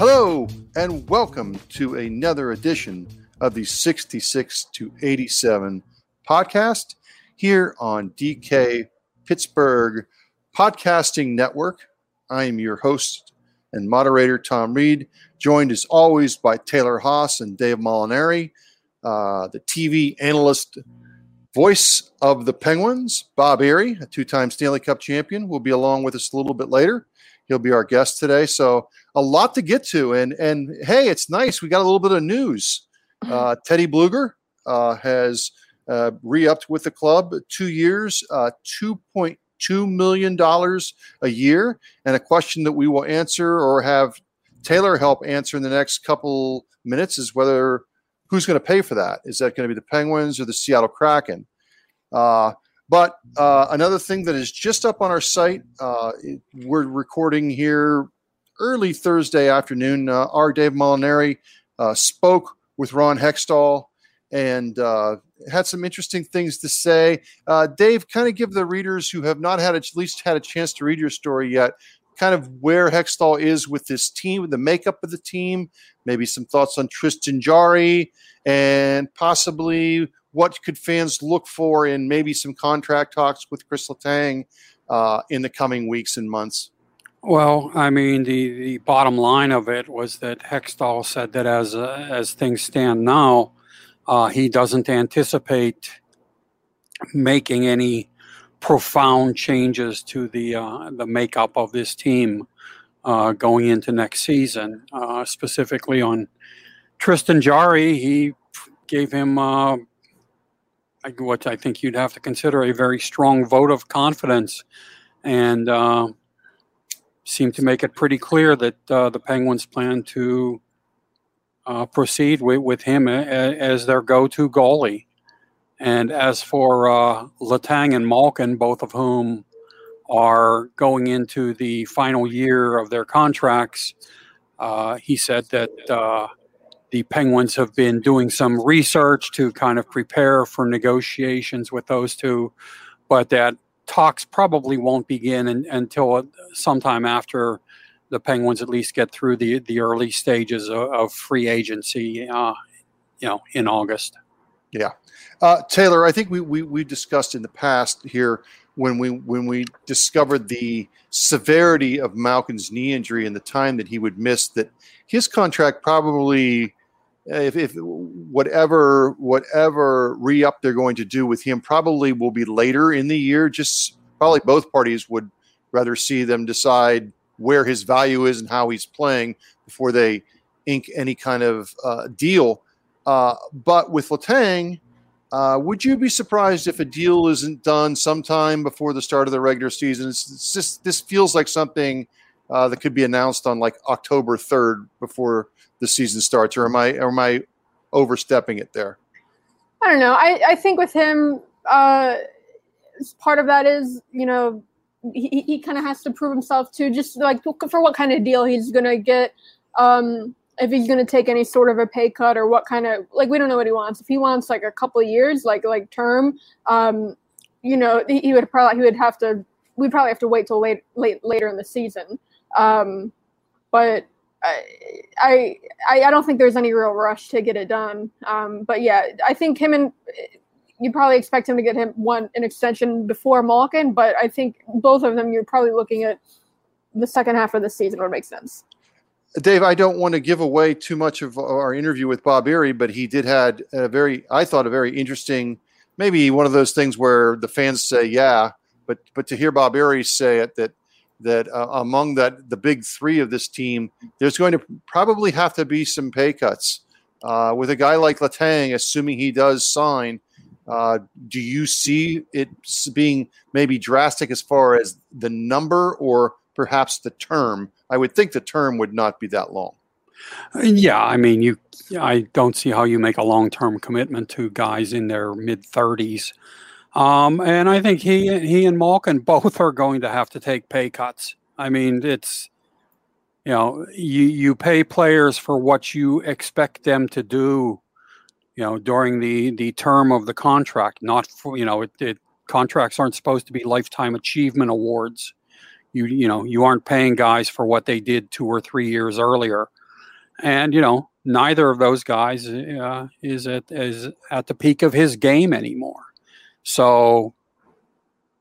Hello, and welcome to another edition of the 66 to 87 podcast here on DK Pittsburgh Podcasting Network. I am your host and moderator, Tom Reed, joined as always by Taylor Haas and Dave Molinari, uh, the TV analyst voice of the Penguins, Bob Errey, a two time Stanley Cup champion, will be along with us a little bit later. He'll be our guest today. So, a lot to get to. And, and hey, it's nice. We got a little bit of news. Uh, Teddy Blueger uh, has uh, re upped with the club two years, uh, $2.2 million a year. And a question that we will answer or have Taylor help answer in the next couple minutes is whether who's going to pay for that? Is that going to be the Penguins or the Seattle Kraken? But uh, another thing that is just up on our site, uh, we're recording here early Thursday afternoon. Uh, our Dave Molinari uh, spoke with Ron Hextall and uh, had some interesting things to say. Uh, Dave, kind of give the readers who have not had at least had a chance to read your story yet, kind of where Hextall is with this team, the makeup of the team, maybe some thoughts on Tristan Jarry, and possibly what could fans look for in maybe some contract talks with Chris Letang uh, in the coming weeks and months. Well, I mean, the, the bottom line of it was that Hextall said that as uh, as things stand now, uh, he doesn't anticipate making any profound changes to the uh, the makeup of this team uh, going into next season. Uh, specifically on Tristan Jarry, he gave him uh, what I think you'd have to consider a very strong vote of confidence, and uh, seemed to make it pretty clear that uh, the Penguins plan to. proceed with, with him as their go-to goalie. And as for uh, Letang and Malkin, both of whom are going into the final year of their contracts, uh, he said that uh, the Penguins have been doing some research to kind of prepare for negotiations with those two, but that talks probably won't begin in, until sometime after the Penguins at least get through the the early stages of, of free agency, uh, you know, in August. Yeah. Uh, Taylor, I think we, we, we discussed in the past here when we when we discovered the severity of Malkin's knee injury and the time that he would miss that his contract probably if, if whatever whatever re-up they're going to do with him probably will be later in the year just probably both parties would rather see them decide where his value is and how he's playing before they ink any kind of uh, deal uh, but with Letang, uh, would you be surprised if a deal isn't done sometime before the start of the regular season? It's, it's just this feels like something uh, that could be announced on like October third before the season starts, or am I or am I overstepping it there? I don't know. I, I think with him, uh, part of that is you know he, he kind of has to prove himself too, just like for what kind of deal he's gonna get. Um, if he's going to take any sort of a pay cut or what kind of like we don't know what he wants. If he wants like a couple years, like like term, um, you know, he, he, would probably he would have to. We'd probably have to wait till late late later in the season. Um, but I, I I don't think there's any real rush to get it done. Um, but yeah, I think him and you probably expect him to get him one an extension before Malkin, but I think both of them you're probably looking at the second half of the season would make sense. Dave, I don't want to give away too much of our interview with Bob Errey, but he did had a very, I thought, a very interesting, maybe one of those things where the fans say, "Yeah," but but to hear Bob Errey say it that that uh, among that the big three of this team, there's going to probably have to be some pay cuts uh, with a guy like Letang, assuming he does sign. Uh, do you see it being maybe drastic as far as the number or perhaps the term? I would think the term would not be that long. Yeah, I mean, you. I don't see how you make a long-term commitment to guys in their mid thirties, um, and I think he he and Malkin both are going to have to take pay cuts. I mean, it's you know, you you pay players for what you expect them to do, you know, during the the term of the contract, not for you know, it, it contracts aren't supposed to be lifetime achievement awards you you know you aren't paying guys for what they did two or three years earlier. and you know neither of those guys uh, is at is at the peak of his game anymore. So,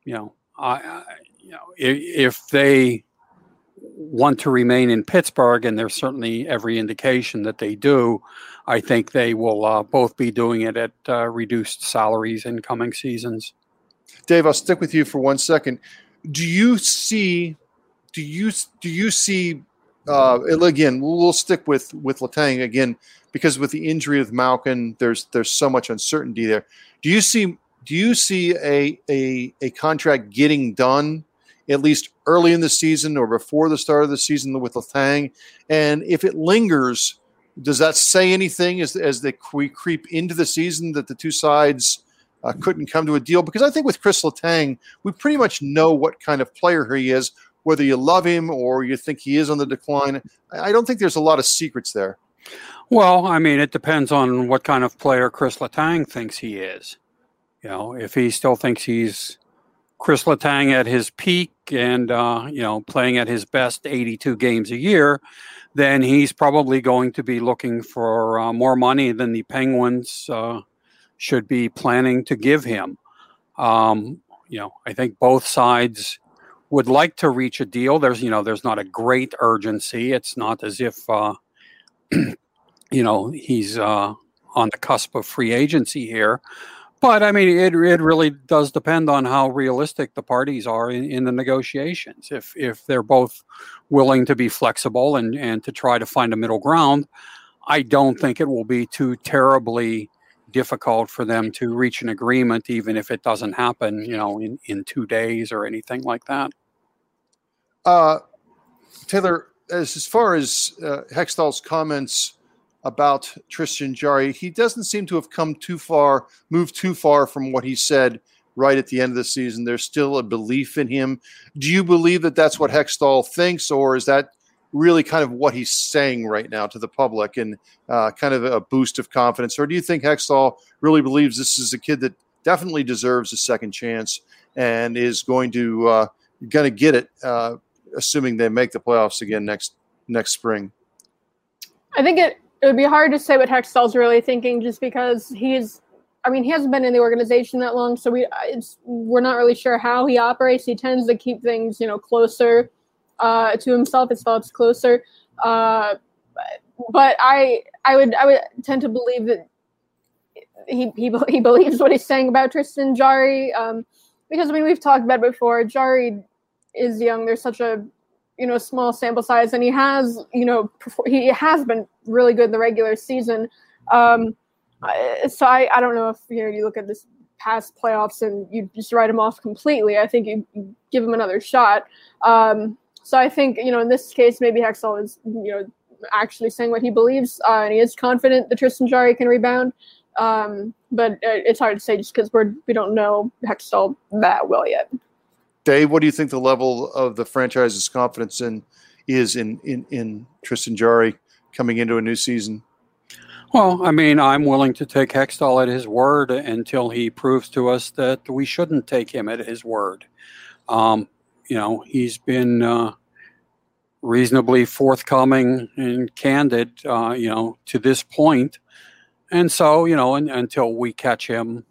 you know, I, I you know if, if they want to remain in Pittsburgh, and there's certainly every indication that they do, I think they will uh, both be doing it at uh, reduced salaries in coming seasons. Dave, I'll stick with you for one second. Do you see? Do you do you see? Uh, again, we'll stick with with Letang again because with the injury of Malkin, there's there's so much uncertainty there. Do you see? Do you see a a, a contract getting done at least early in the season or before the start of the season with Letang And if it lingers, does that say anything as as they, we creep into the season that the two sides uh, couldn't come to a deal? Because I think with Chris Letang, we pretty much know what kind of player he is, whether you love him or you think he is on the decline. I don't think there's a lot of secrets there. Well, I mean, it depends on what kind of player Chris Letang thinks he is. You know, if he still thinks he's Chris Letang at his peak and uh, you know playing at his best 82 games a year, then he's probably going to be looking for uh, more money than the Penguins uh, should be planning to give him. Um, you know, I think both sides would like to reach a deal. There's you know there's not a great urgency. It's not as if uh, you know he's uh, on the cusp of free agency here. But I mean, it, it really does depend on how realistic the parties are in, in the negotiations. If if they're both willing to be flexible and, and to try to find a middle ground, I don't think it will be too terribly difficult for them to reach an agreement, even if it doesn't happen, you know, in, in two days or anything like that. Uh, Taylor, as, as far as uh, Hextall's comments about Tristan Jarry. He doesn't seem to have come too far, moved too far from what he said right at the end of the season. There's still a belief in him. Do you believe that that's what Hextall thinks, or is that really kind of what he's saying right now to the public and uh, kind of a boost of confidence? Or do you think Hextall really believes this is a kid that definitely deserves a second chance and is going to uh, going to get it, uh, assuming they make the playoffs again next next spring? I think it it would be hard to say what Hextall's really thinking just because he's I mean, he hasn't been in the organization that long, so we we're not really sure how he operates. He tends to keep things, you know, closer uh, to himself. His thoughts closer. Uh, but I I would I would tend to believe that he he, he believes what he's saying about Tristan Jarry um, because I mean we've talked about before. Jarry is young. There's such a you know small sample size, and he has you know he has been really good in the regular season. Um, so I, I don't know if you know you look at this past playoffs and you just write him off completely. I think you, you give him another shot. Um, so I think you know in this case maybe Hextall is you know actually saying what he believes uh, and he is confident that Tristan Jarry can rebound. Um, but it's hard to say just because we're we don't know Hextall that well yet. Dave, what do you think the level of the franchise's confidence in is in in, in Tristan Jarry coming into a new season? Well, I mean, I'm willing to take Hextall at his word until he proves to us that we shouldn't take him at his word. Um, you know, he's been uh, reasonably forthcoming and candid, uh, you know, to this point. And so, you know, and, until we catch him,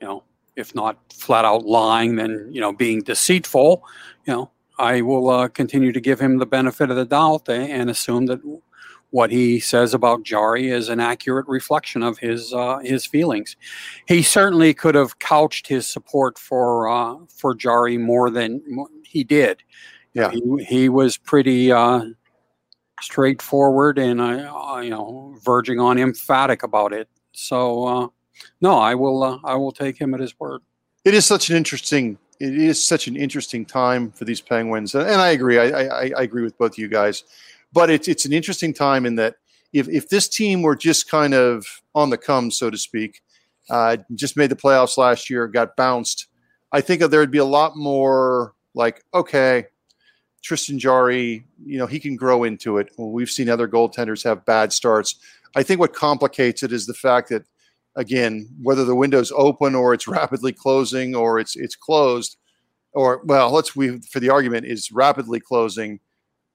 you know, if not flat out lying, then you know being deceitful. You know, I will uh, continue to give him the benefit of the doubt and assume that what he says about Jarry is an accurate reflection of his uh, his feelings. He certainly could have couched his support for uh, for Jarry more than he did. Yeah, he, he was pretty uh, straightforward and uh, you know verging on emphatic about it. So uh, no, I will. Uh, I will take him at his word. It is such an interesting. It is such an interesting time for these Penguins, and I agree. I, I, I agree with both of you guys, but it's it's an interesting time in that if if this team were just kind of on the come, so to speak, uh, just made the playoffs last year, got bounced, I think there would be a lot more like okay. Tristan Jarry, you know, he can grow into it. Well, we've seen other goaltenders have bad starts. I think what complicates it is the fact that again, whether the window's open or it's rapidly closing or it's it's closed, or well, let's we for the argument is rapidly closing.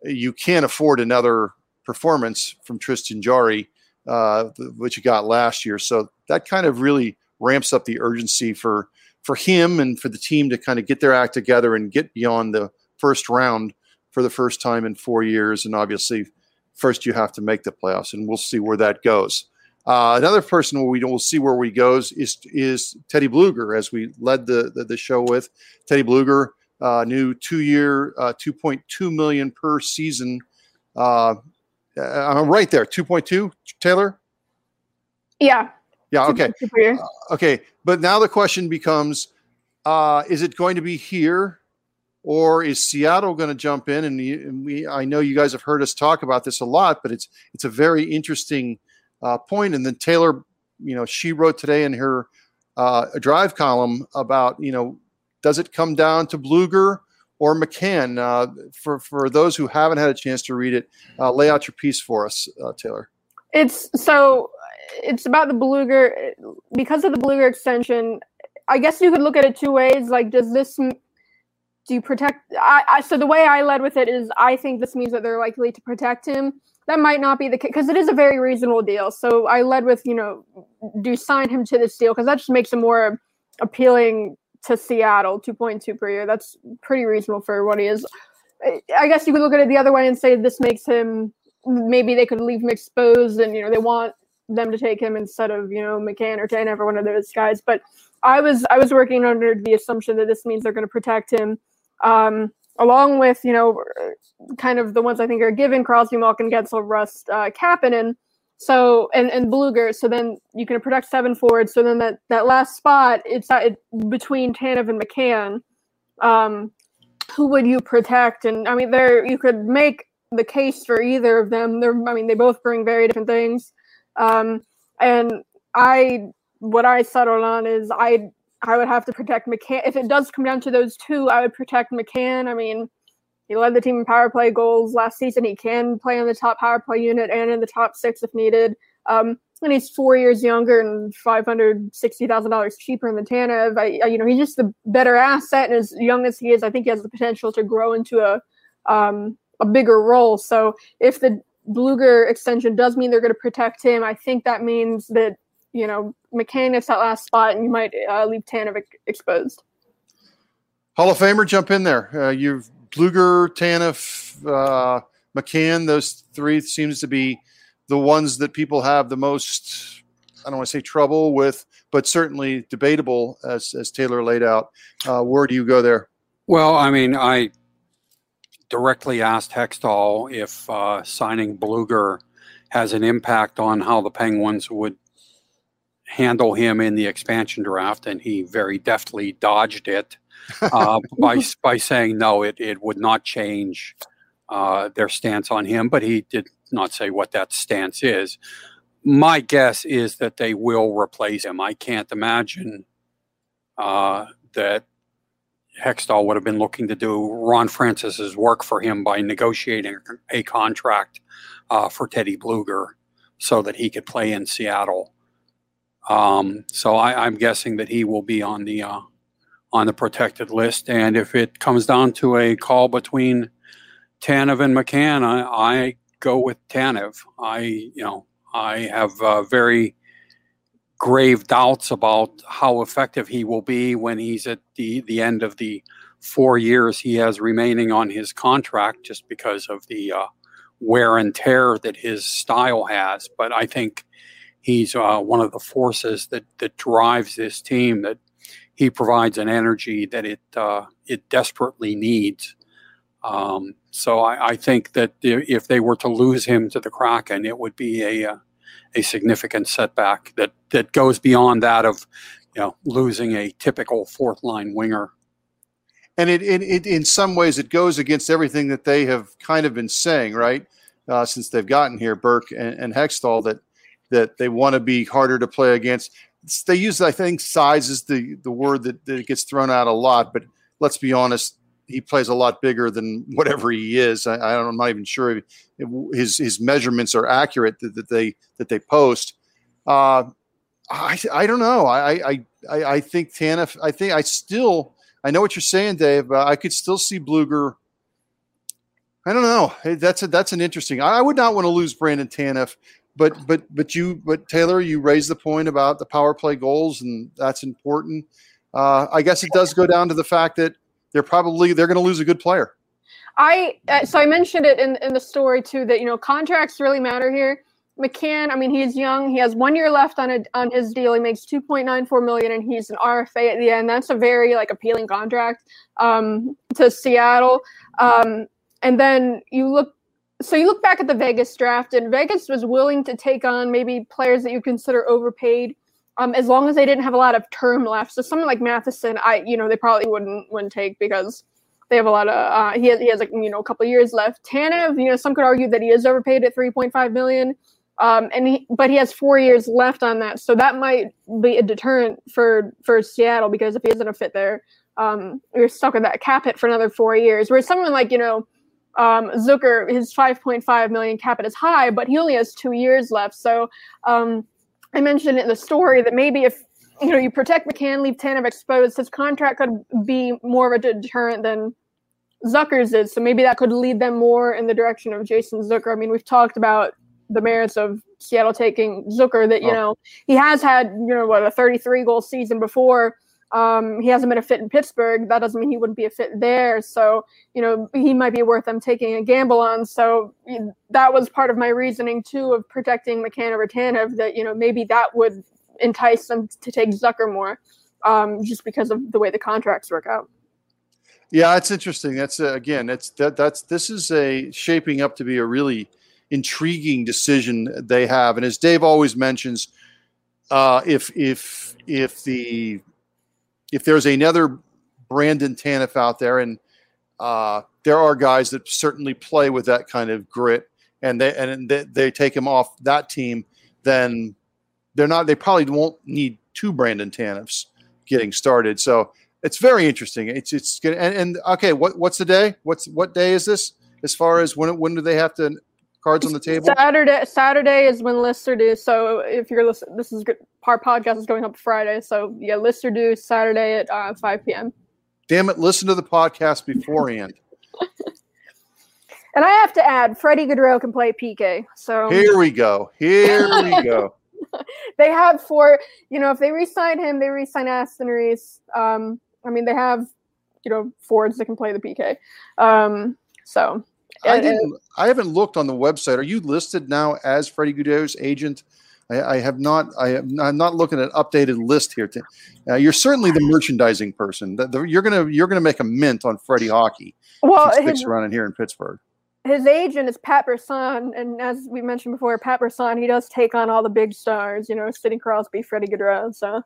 You can't afford another performance from Tristan Jarry, uh, which he got last year. So that kind of really ramps up the urgency for for him and for the team to kind of get their act together and get beyond the first round for the first time in four years. And obviously, first you have to make the playoffs, and we'll see where that goes. Uh, another person we will see where we goes is is Teddy Blueger, as we led the the, the show with Teddy Blueger, uh, new two year, uh, two point two million per season. Uh, I'm right there, two point two. Taylor. Yeah. Yeah. Okay. Uh, okay. But now the question becomes: uh, Is it going to be here? or is Seattle going to jump in? And, we, I know you guys have heard us talk about this a lot, but it's it's a very interesting uh, point. And then Taylor, you know, she wrote today in her uh, drive column about you know, does it come down to Blueger or McCann? Uh, for for those who haven't had a chance to read it, uh, lay out your piece for us, uh, Taylor. It's so it's about the Blueger because of the Blueger extension. I guess you could look at it two ways. Like, does this do you protect I, I, so the way i led with it is i think this means that they're likely to protect him that might not be the case because it is a very reasonable deal so i led with you know do sign him to this deal because that just makes him more appealing to seattle 2.2 per year. That's pretty reasonable for what he is. I guess you could look at it the other way and say this makes him maybe they could leave him exposed and you know they want them to take him instead of you know mccann or Tanev or one of those guys. But i was i was working under the assumption that this means they're going to protect him um, along with you know kind of the ones I think are given Crosby, Malkin, Guentzel, Rust, uh, Kapanen. So and and Blueger. So then you can protect seven forwards. So then that that last spot it's it, between Tanev and McCann. Um, who would you protect? And I mean, there you could make the case for either of them. They're I mean they both bring very different things. Um, and I what I settled on is I I would have to protect McCann. If it does come down to those two, I would protect McCann. I mean, he led the team in power play goals last season. He can play on the top power play unit and in the top six if needed. Um, and he's four years younger and five hundred sixty thousand dollars cheaper than Tanev. I, I, you know, he's just the better asset, and as young as he is, I think he has the potential to grow into a um, a bigger role. So if the Blueger extension does mean they're going to protect him, I think that means that you know, McCann that last spot, and you might uh, leave Tanev exposed. Hall of Famer, jump in there. Uh, you've Blueger, Tanev, uh, McCann. Those three seems to be the ones that people have the most. I don't want to say trouble with, but certainly debatable, as as Taylor laid out. Uh, where do you go there? Well, I mean, I directly asked Hextall if uh, signing Blueger has an impact on how the Penguins would handle him in the expansion draft, and he very deftly dodged it uh, by by saying no, it it would not change uh, their stance on him. But he did not say what that stance is. My guess is that they will replace him. I can't imagine uh, that Hextall would have been looking to do Ron Francis's work for him by negotiating a contract uh, for Teddy Blueger so that he could play in Seattle. Um, so I, am guessing that he will be on the uh, on the protected list. And if it comes down to a call between Tanev and McCann, I, I go with Tanev. I you know I have uh, very grave doubts about how effective he will be when he's at the the end of the four years he has remaining on his contract, just because of the uh, wear and tear that his style has. But I think he's uh, one of the forces that that drives this team. That he provides an energy that it uh, it desperately needs. Um, so I, I, think that if they were to lose him to the Kraken, it would be a a, uh, significant setback that that goes beyond that of you know losing a typical fourth line winger. And it, it, it in some ways it goes against everything that they have kind of been saying, right? Uh, since they've gotten here, Burke and, and Hextall, that that they want to be harder to play against. They use, I think, size is the the word that, that gets thrown out a lot. But let's be honest, he plays a lot bigger than whatever he is. I, I am not even sure if his his measurements are accurate that, that they that they post. Uh, I I don't know. I I I, think Tanev. I think I still. I know what you're saying, Dave. But I could still see Blueger. I don't know. That's a, that's an interesting. I, I would not want to lose Brandon Tanev, but but but you but Taylor, you raised the point about the power play goals, and that's important. Uh, I guess it does go down to the fact that they're probably they're going to lose a good player. I uh, so I mentioned it in in the story too that you know contracts really matter here. McCann, I mean, he's young. He has one year left on a, on his deal. He makes two point nine four million, and he's an RFA at the end. That's a very like appealing contract um, to Seattle. Um, and then you look, so you look back at the Vegas draft, and Vegas was willing to take on maybe players that you consider overpaid, um, as long as they didn't have a lot of term left. So someone like Matheson, I you know they probably wouldn't wouldn't take because they have a lot of uh, he has he has like you know a couple years left. Tanev, you know, some could argue that he is overpaid at three point five million. Um, and he, but he has four years left on that, so that might be a deterrent for for Seattle because if he isn't a fit there, um, you're stuck with that cap hit for another four years. Whereas someone like you know um, Zucker, his 5.5 million cap is high, but he only has two years left. So um, I mentioned in the story that maybe if you know you protect McCann, leave Tanev exposed, his contract could be more of a deterrent than Zucker's is. So maybe that could lead them more in the direction of Jason Zucker. I mean, we've talked about the merits of Seattle taking Zucker that, you oh. know, he has had, you know, what, a 33 goal season before. Um, he hasn't been a fit in Pittsburgh. That doesn't mean he wouldn't be a fit there. So, you know, he might be worth them taking a gamble on. So that was part of my reasoning too of protecting McCann over Tanev that, you know, maybe that would entice them to take Zucker more um, just because of the way the contracts work out. Yeah, it's interesting. That's uh, again, that's that that's this is a shaping up to be a really intriguing decision they have. And as Dave always mentions, uh, if if if the if there's another Brandon Tanev out there, and uh, there are guys that certainly play with that kind of grit, and they and they, they take him off that team, then they're not. They probably won't need two Brandon Tanevs getting started. So it's very interesting. It's it's and, and okay. What what's the day? What's what day is this? As far as when when do they have to cards on the table? Saturday. Saturday is when lists are due. So if you're listening, this is good. our podcast is going up Friday. So yeah, lists are due Saturday at uh, 5 p.m. Damn it! Listen to the podcast beforehand. and I have to add, Freddie Gaudreau can play PK. So here we go. Here we go. they have four. You know, if they re-sign him, they re-sign Aston Reese. Um, I mean, they have you know forwards that can play the PK. Um, so I, didn't, I haven't looked on the website. Are you listed now as Freddie Gaudreau's agent? I, I, have not. I am, I'm not looking at an updated list here. To, uh, you're certainly the merchandising person. The, the, you're gonna you're gonna make a mint on Freddie hockey. Well, sticks around in here in Pittsburgh. His agent is Pat Brisson, and as we mentioned before, Pat Brisson he does take on all the big stars. You know, Sidney Crosby, Freddie Gaudreau. So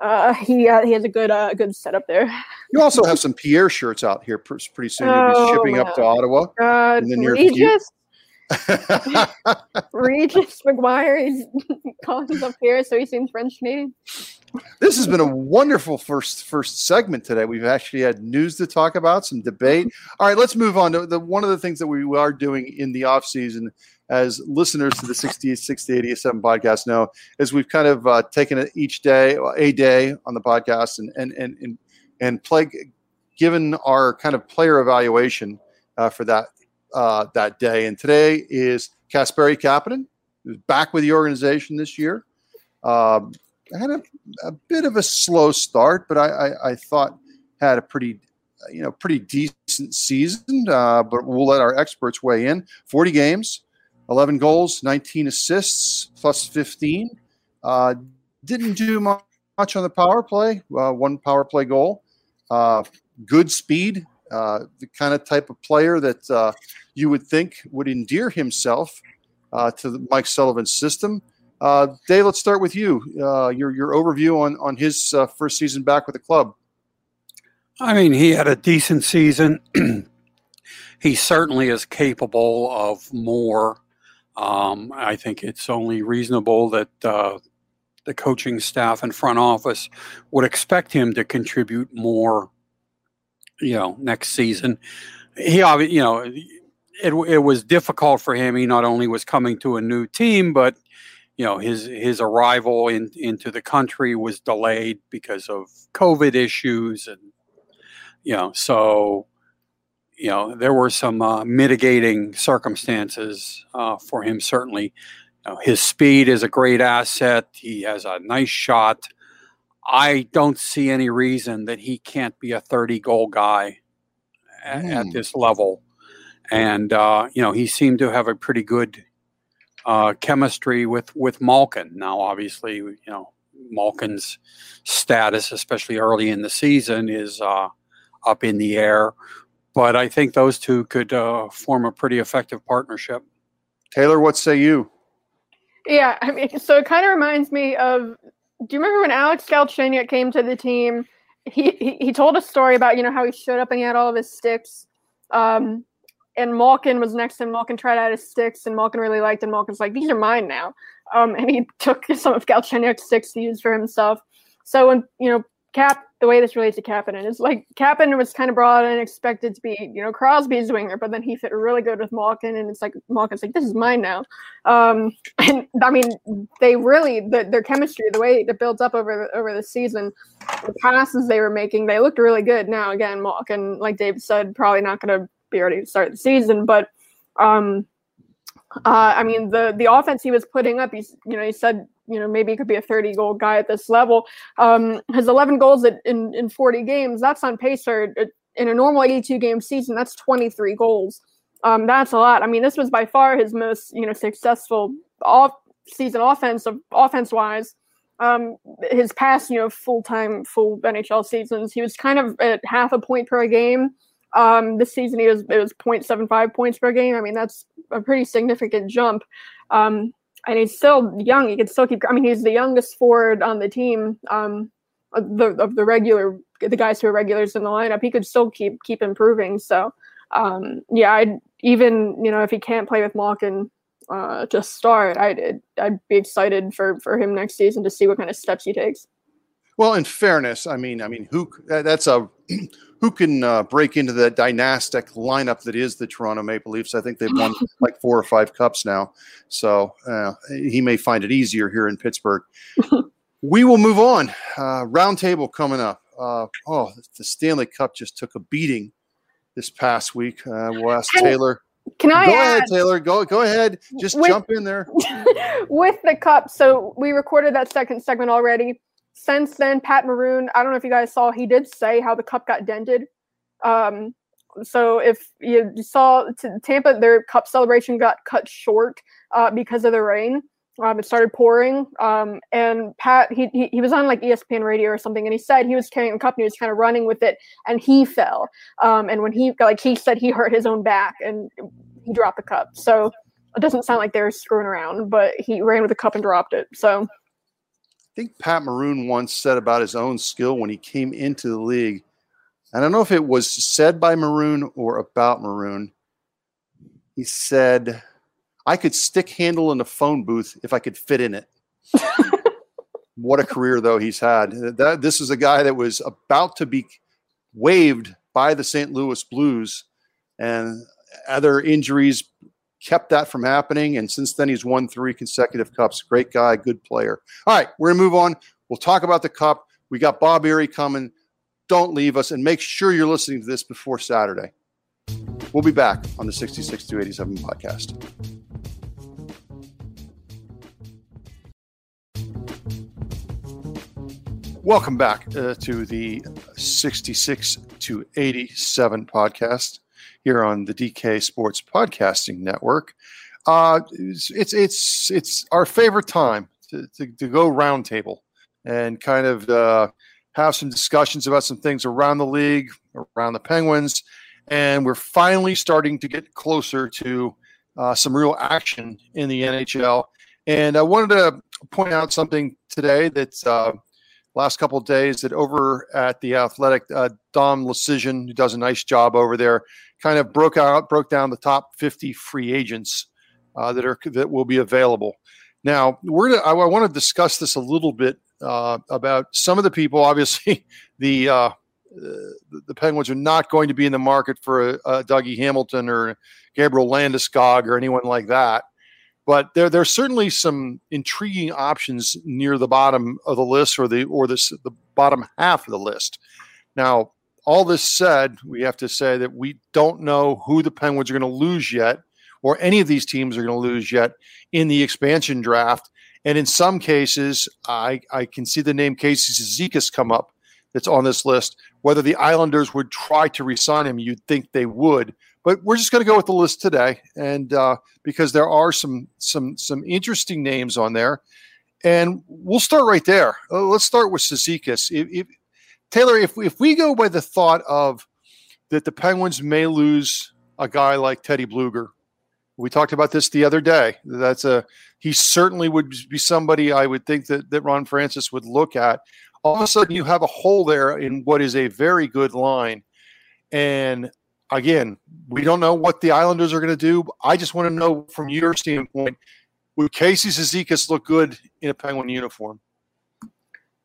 uh, he uh, he has a good uh, good setup there. You also have some Pierre shirts out here pretty soon. You'll be oh, shipping up to Ottawa God, in the near Regis, Regis McGuire is himself Pierre, so he seems French Canadian. This has been a wonderful first first segment today. We've actually had news to talk about, some debate. All right, let's move on to the one of the things that we are doing in the off season as listeners to the 68, 60, 87 podcast know, is we've kind of uh, taken it each day, a day on the podcast and, and, and, and, and play, given our kind of player evaluation uh, for that, uh, that day. And today is Kasperi Kapanen, who's back with the organization this year. Um, had a, a, bit of a slow start, but I, I, I, thought had a pretty, you know, pretty decent season. Uh, but we'll let our experts weigh in. Forty games, 11 goals, 19 assists, plus 15. Uh, didn't do much on the power play, uh, one power play goal. Uh, good speed, uh, the kind of type of player that uh, you would think would endear himself uh, to the Mike Sullivan system. Dave, let's start with you. your your overview on on his first season back with the club. I mean, he had a decent season. he certainly is capable of more. Um, I think it's only reasonable that uh, the coaching staff and front office would expect him to contribute more. You know, next season, he you know it it was difficult for him. He not only was coming to a new team, but you know his his arrival in, into the country was delayed because of COVID issues, and you know so you know, there were some uh, mitigating circumstances uh, for him. Certainly, you know, his speed is a great asset. He has a nice shot. I don't see any reason that he can't be a 30 goal guy at, mm. at this level. And uh, you know, he seemed to have a pretty good uh, chemistry with with Malkin. Now, obviously, you know, Malkin's status, especially early in the season, is uh, up in the air. But I think those two could uh, form a pretty effective partnership. Taylor, what say you? Yeah, I mean, so it kind of reminds me of. Do you remember when Alex Galchenyuk came to the team? He, he he told a story about you know how he showed up and he had all of his sticks, um, and Malkin was next to him. Malkin tried out his sticks, and Malkin really liked. And Malkin's like, "These are mine now," um, and he took some of Galchenyuk's sticks to use for himself. So when you know Cap, the way this relates to Kapanen is like Kapanen was kind of brought in expected to be, you know, Crosby's winger, but then he fit really good with Malkin, and it's like Malkin's like, this is mine now. Um, and I mean, they really the, their chemistry, the way it builds up over over the season, the passes they were making, they looked really good. Now again, Malkin, like Dave said, probably not going to be ready to start the season, but um, uh, I mean, the the offense he was putting up, he's you know, he said you know maybe he could be a 30 goal guy at this level. Um, his 11 goals in in 40 games, that's on pace for in a normal 82 game season. That's 23 goals. Um, that's a lot. I mean, this was by far his most you know successful off season offensive offense wise. Um, his past you know full time full NHL seasons, he was kind of at half a point per game. Um, this season he was it was 0.75 points per game. I mean that's a pretty significant jump. Um, and he's still young. He can still keep. I mean, he's the youngest forward on the team. Um, of the of the regular the guys who are regulars in the lineup. He could still keep keep improving. So, um, yeah, I'd even you know if he can't play with Malkin uh, to start, I'd I'd be excited for for him next season to see what kind of steps he takes. Well, in fairness, I mean, I mean, who that's a who can uh, break into the dynastic lineup that is the Toronto Maple Leafs. I think they've won like four or five cups now, so uh, he may find it easier here in Pittsburgh. we will move on. Uh, roundtable coming up. Uh, oh, the Stanley Cup just took a beating this past week. Uh, we'll ask Taylor. Can I go add, ahead, Taylor? Go go ahead. Just with, jump in there with the cup. So we recorded that second segment already since then, Pat Maroon, I don't know if you guys saw, he did say how the cup got dented. Um, so if you saw Tampa, their cup celebration got cut short uh, because of the rain. Um, it started pouring, um, and Pat he, he, he was on like ESPN radio or something, and he said he was carrying a cup and he was kind of running with it, and he fell. Um, and when he like he said he hurt his own back and he dropped the cup. So it doesn't sound like they're screwing around, but he ran with the cup and dropped it. So think Pat Maroon once said about his own skill when he came into the league. I don't know if it was said by Maroon or about Maroon. He said, I could stick handle in a phone booth if I could fit in it. what a career, though, he's had. That, this is a guy that was about to be waived by the St. Louis Blues, and other injuries kept that from happening. And since then, he's won three consecutive cups. Great guy, good player. All right, we're going to move on. We'll talk about the cup. We got Bob Errey coming. Don't leave us and make sure you're listening to this before Saturday. We'll be back on the 66 to 87 podcast. Welcome back uh, to the 66 to 87 podcast here on the DK Sports Podcasting Network. Uh, it's, it's, it's it's our favorite time to, to, to go roundtable and kind of uh, have some discussions about some things around the league, around the Penguins, and we're finally starting to get closer to uh, some real action in the NHL. And I wanted to point out something today that uh, last couple days that over at the Athletic, uh, Dom Luszczyszyn, who does a nice job over there, kind of broke out, broke down the top 50 free agents uh, that are that will be available. Now, we're to, I, I want to discuss this a little bit uh, about some of the people. Obviously, the uh, the Penguins are not going to be in the market for a, a Dougie Hamilton or Gabriel Landeskog or anyone like that. But there, there's certainly some intriguing options near the bottom of the list, or the or this the bottom half of the list. Now, all this said, we have to say that we don't know who the Penguins are going to lose yet, or any of these teams are going to lose yet in the expansion draft. And in some cases, I, I can see the name Casey Cizikas come up that's on this list. Whether the Islanders would try to resign him, you'd think they would. But we're just going to go with the list today, and uh, because there are some some some interesting names on there, and we'll start right there. Uh, let's start with Cizikas. If, if, Taylor, if if we go by the thought of that the Penguins may lose a guy like Teddy Blueger, we talked about this the other day. That's a he certainly would be somebody I would think that that Ron Francis would look at. All of a sudden, you have a hole there in what is a very good line, and again, we don't know what the Islanders are going to do. I just want to know from your standpoint, would Casey Cizikas look good in a Penguin uniform?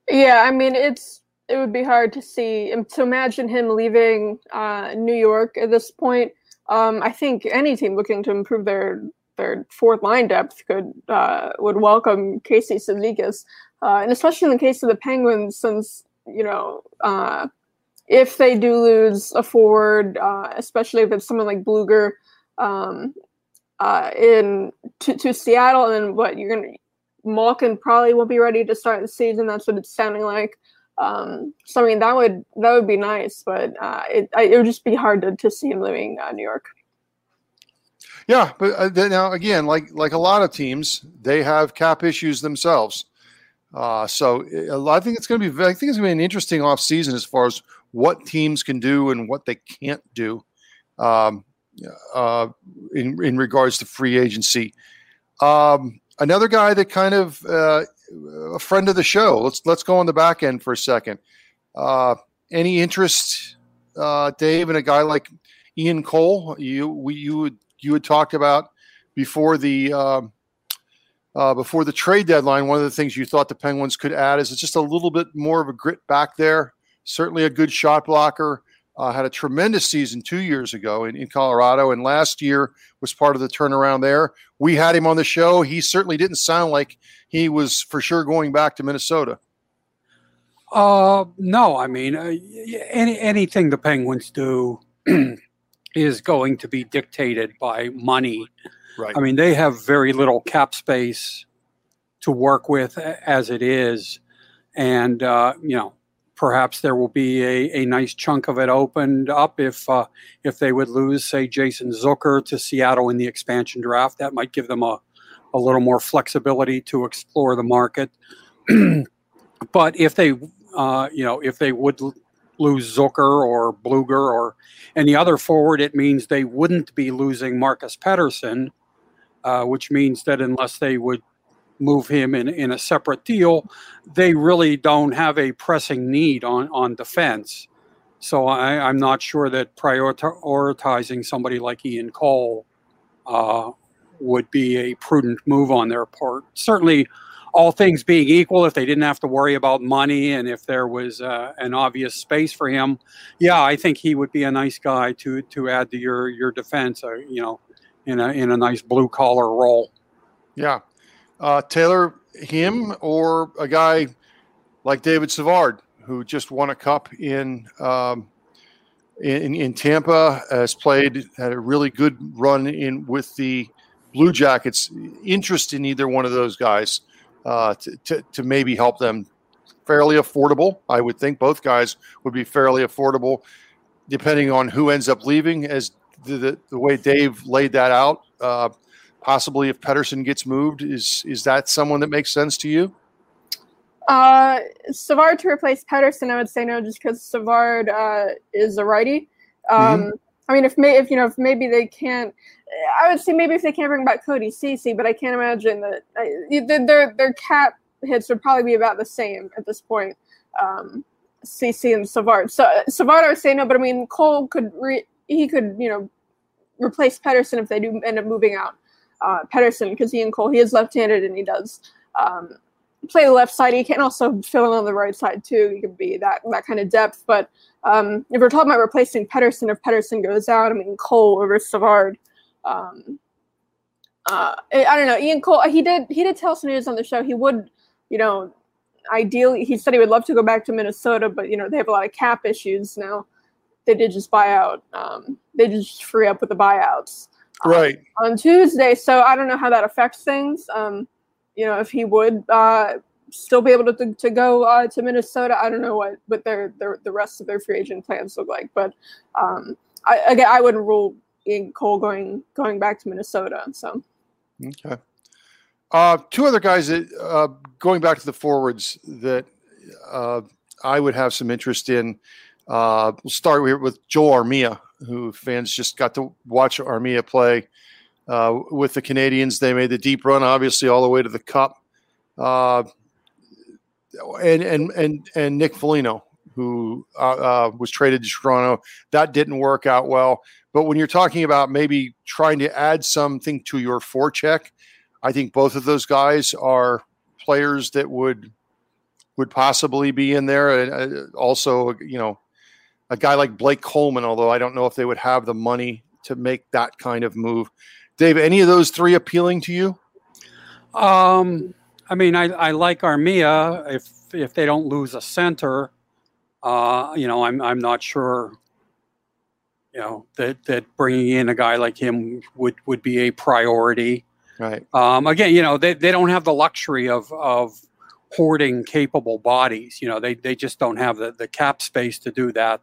Yeah, I mean it's it would be hard to see to imagine him leaving uh, New York at this point. Um, I think any team looking to improve their their fourth line depth could uh, would welcome Casey Cizikas, uh, and especially in the case of the Penguins, since you know uh, if they do lose a forward, uh, especially if it's someone like Blueger um, uh, in to, to Seattle, and what you're gonna Malkin probably won't be ready to start the season. That's what it's sounding like. Um, so I mean that would that would be nice, but uh, it it would just be hard to, to see him leaving uh, New York. Yeah, but uh, now again, like like a lot of teams, they have cap issues themselves. Uh, so I think it's going to be I think it's going to be an interesting off season as far as what teams can do and what they can't do um, uh, in in regards to free agency. Um, another guy that kind of uh, a friend of the show. Let's let's go on the back end for a second. Uh, any interest, uh, Dave, in a guy like Ian Cole? You we, you you had talked about before the. Um, uh, before the trade deadline, one of the things you thought the Penguins could add is it's just a little bit more of a grit back there certainly a good shot blocker. Uh, had a tremendous season two years ago in, in Colorado, and last year was part of the turnaround there. We had him on the show. He certainly didn't sound like he was for sure going back to Minnesota. Uh, no, I mean, uh, any anything the Penguins do is going to be dictated by money. Right. I mean, they have very little cap space to work with as it is, and uh, you know, perhaps there will be a, a nice chunk of it opened up if uh, if they would lose, say, Jason Zucker to Seattle in the expansion draft. That might give them a, a little more flexibility to explore the market. but if they, uh, you know, if they would lose Zucker or Blueger or any other forward, it means they wouldn't be losing Marcus Pettersson, uh, which means that unless they would move him in, in a separate deal, they really don't have a pressing need on, on defense. So I, am not sure that prioritizing somebody like Ian Cole uh, would be a prudent move on their part. Certainly, all things being equal, if they didn't have to worry about money and if there was uh, an obvious space for him, yeah, I think he would be a nice guy to to add to your your defense. Uh, you know, in a in a nice blue collar role. Yeah, uh, Taylor, him or a guy like David Savard, who just won a cup in um, in, in Tampa, has played had a really good run in with the Blue Jackets. Interest in either one of those guys uh, to, to, to maybe help them fairly affordable. I would think both guys would be fairly affordable, depending on who ends up leaving. As the, the, the way Dave laid that out, uh, possibly if Pettersson gets moved. Is is that someone that makes sense to you? Uh, Savard to replace Pettersson, I would say no, just because Savard uh, is a righty. Um, mm-hmm. I mean, if may, if you know, if maybe they can't, I would say maybe if they can't bring back Cody Ceci, but I can't imagine that uh, their their cap hits would probably be about the same at this point. Um, Ceci and Savard. So uh, Savard, I would say no, but I mean Cole could re- he could you know replace Pettersson if they do end up moving out uh, Pettersson because and Cole he is left-handed and he does um, play the left side. He can also fill in on the right side too. He can be that that kind of depth. But um, if we're talking about replacing Pettersson, if Pettersson goes out, I mean Cole over Savard. Um, uh, I don't know. Ian Cole he did he did tell some news on the show. He would you know ideally he said he would love to go back to Minnesota, but you know they have a lot of cap issues now. they did just buy out. Um, they just free up with the buyouts um, right on Tuesday. So I don't know how that affects things. Um, you know, if he would uh, still be able to, to, to go uh, to Minnesota, I don't know what what their, their the rest of their free agent plans look like. But um, I, again, I wouldn't rule in Cole going going back to Minnesota. So okay. Uh, two other guys that uh, going back to the forwards that uh, I would have some interest in. Uh, we'll start here with Joel Armia, who fans just got to watch Armia play uh, with the Canadiens. They made the deep run, obviously, all the way to the Cup. Uh, and and and and Nick Foligno, who was traded to Toronto, that didn't work out well. But when you're talking about maybe trying to add something to your forecheck, I think both of those guys are players that would would possibly be in there. And uh, also, you know, a guy like Blake Coleman, although I don't know if they would have the money to make that kind of move. Dave, any of those three appealing to you? Um, I mean, I, I like Armia. If if they don't lose a center, uh, you know, I'm I'm not sure. You know that that bringing in a guy like him would would be a priority. Right. Um, again, you know, they, they don't have the luxury of of hoarding capable bodies. You know, they they just don't have the, the cap space to do that.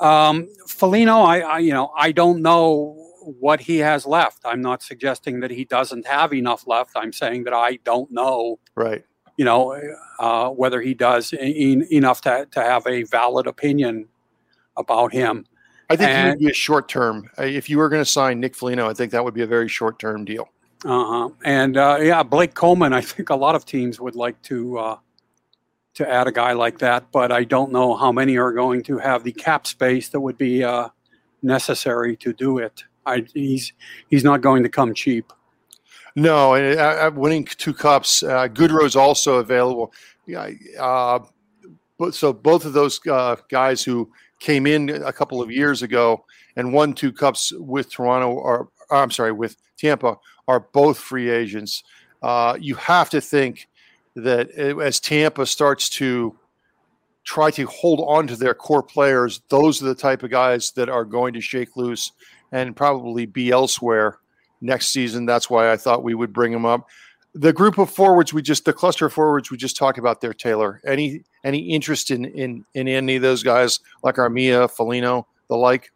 Um, Foligno, I, I you know, I don't know what he has left. I'm not suggesting that he doesn't have enough left. I'm saying that I don't know. Right. You know, uh, whether he does in, enough to, to have a valid opinion about him. I think and, he would be a short term. If you were going to sign Nick Foligno, I think that would be a very short term deal. Uh-huh. And uh, yeah, Blake Coleman. I think a lot of teams would like to uh, to add a guy like that, but I don't know how many are going to have the cap space that would be uh, necessary to do it. I, he's he's not going to come cheap. No, and uh, winning two cups. Uh, Goodrow's also available. Yeah, uh, but so both of those uh, guys who came in a couple of years ago and won two cups with Toronto, or I'm sorry, with Tampa, are both free agents. Uh, you have to think that as Tampa starts to try to hold on to their core players, those are the type of guys that are going to shake loose and probably be elsewhere next season. That's why I thought we would bring them up. The group of forwards we just the cluster of forwards we just talked about there, Taylor. Any any interest in in, in any of those guys like Armia, Foligno, the like?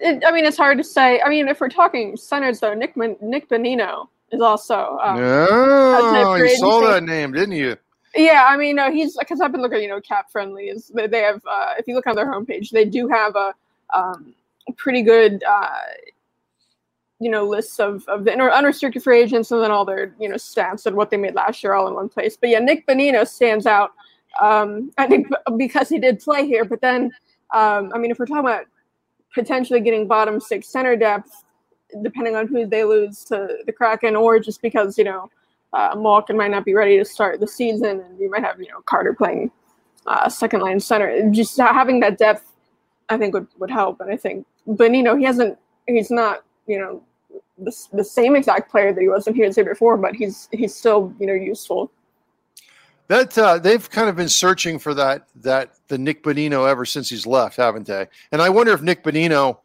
it, I mean, it's hard to say. I mean, if we're talking centers, though, Nick Nick Bonino is also. Um, oh, you saw that name, didn't you? Yeah, I mean, no, he's because I've been looking, you know, cap friendly is they have. Uh, if you look on their homepage, they do have a um, pretty good, uh, you know, lists of of the unrestricted free agents and then all their you know stats and what they made last year all in one place. But yeah, Nick Bonino stands out. Um, I think because he did play here, but then um, I mean, if we're talking about potentially getting bottom six center depth, depending on who they lose to the Kraken, or just because you know uh, Malkin might not be ready to start the season, and you might have you know Carter playing uh, second line center. Just having that depth, I think would would help. And I think Bonino, he hasn't, he's not you know the, the same exact player that he was when he in here before, but he's he's still you know useful. That uh, they've kind of been searching for that that the Nick Bonino ever since he's left, haven't they? And I wonder if Nick Bonino,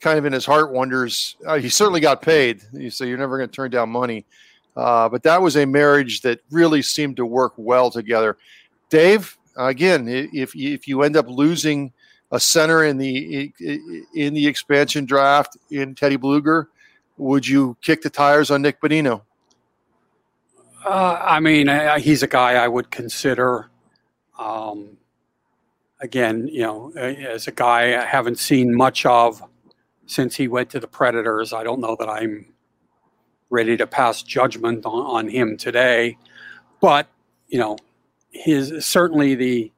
kind of in his heart, wonders. Uh, he certainly got paid, so you're never going to turn down money. Uh, but that was a marriage that really seemed to work well together. Dave, again, if if you end up losing a center in the in the expansion draft in Teddy Blueger? would you kick the tires on Nick Bonino? Uh, I mean, he's a guy I would consider. Um, again, you know, as a guy I haven't seen much of since he went to the Predators. I don't know that I'm ready to pass judgment on, on him today, but you know, his certainly the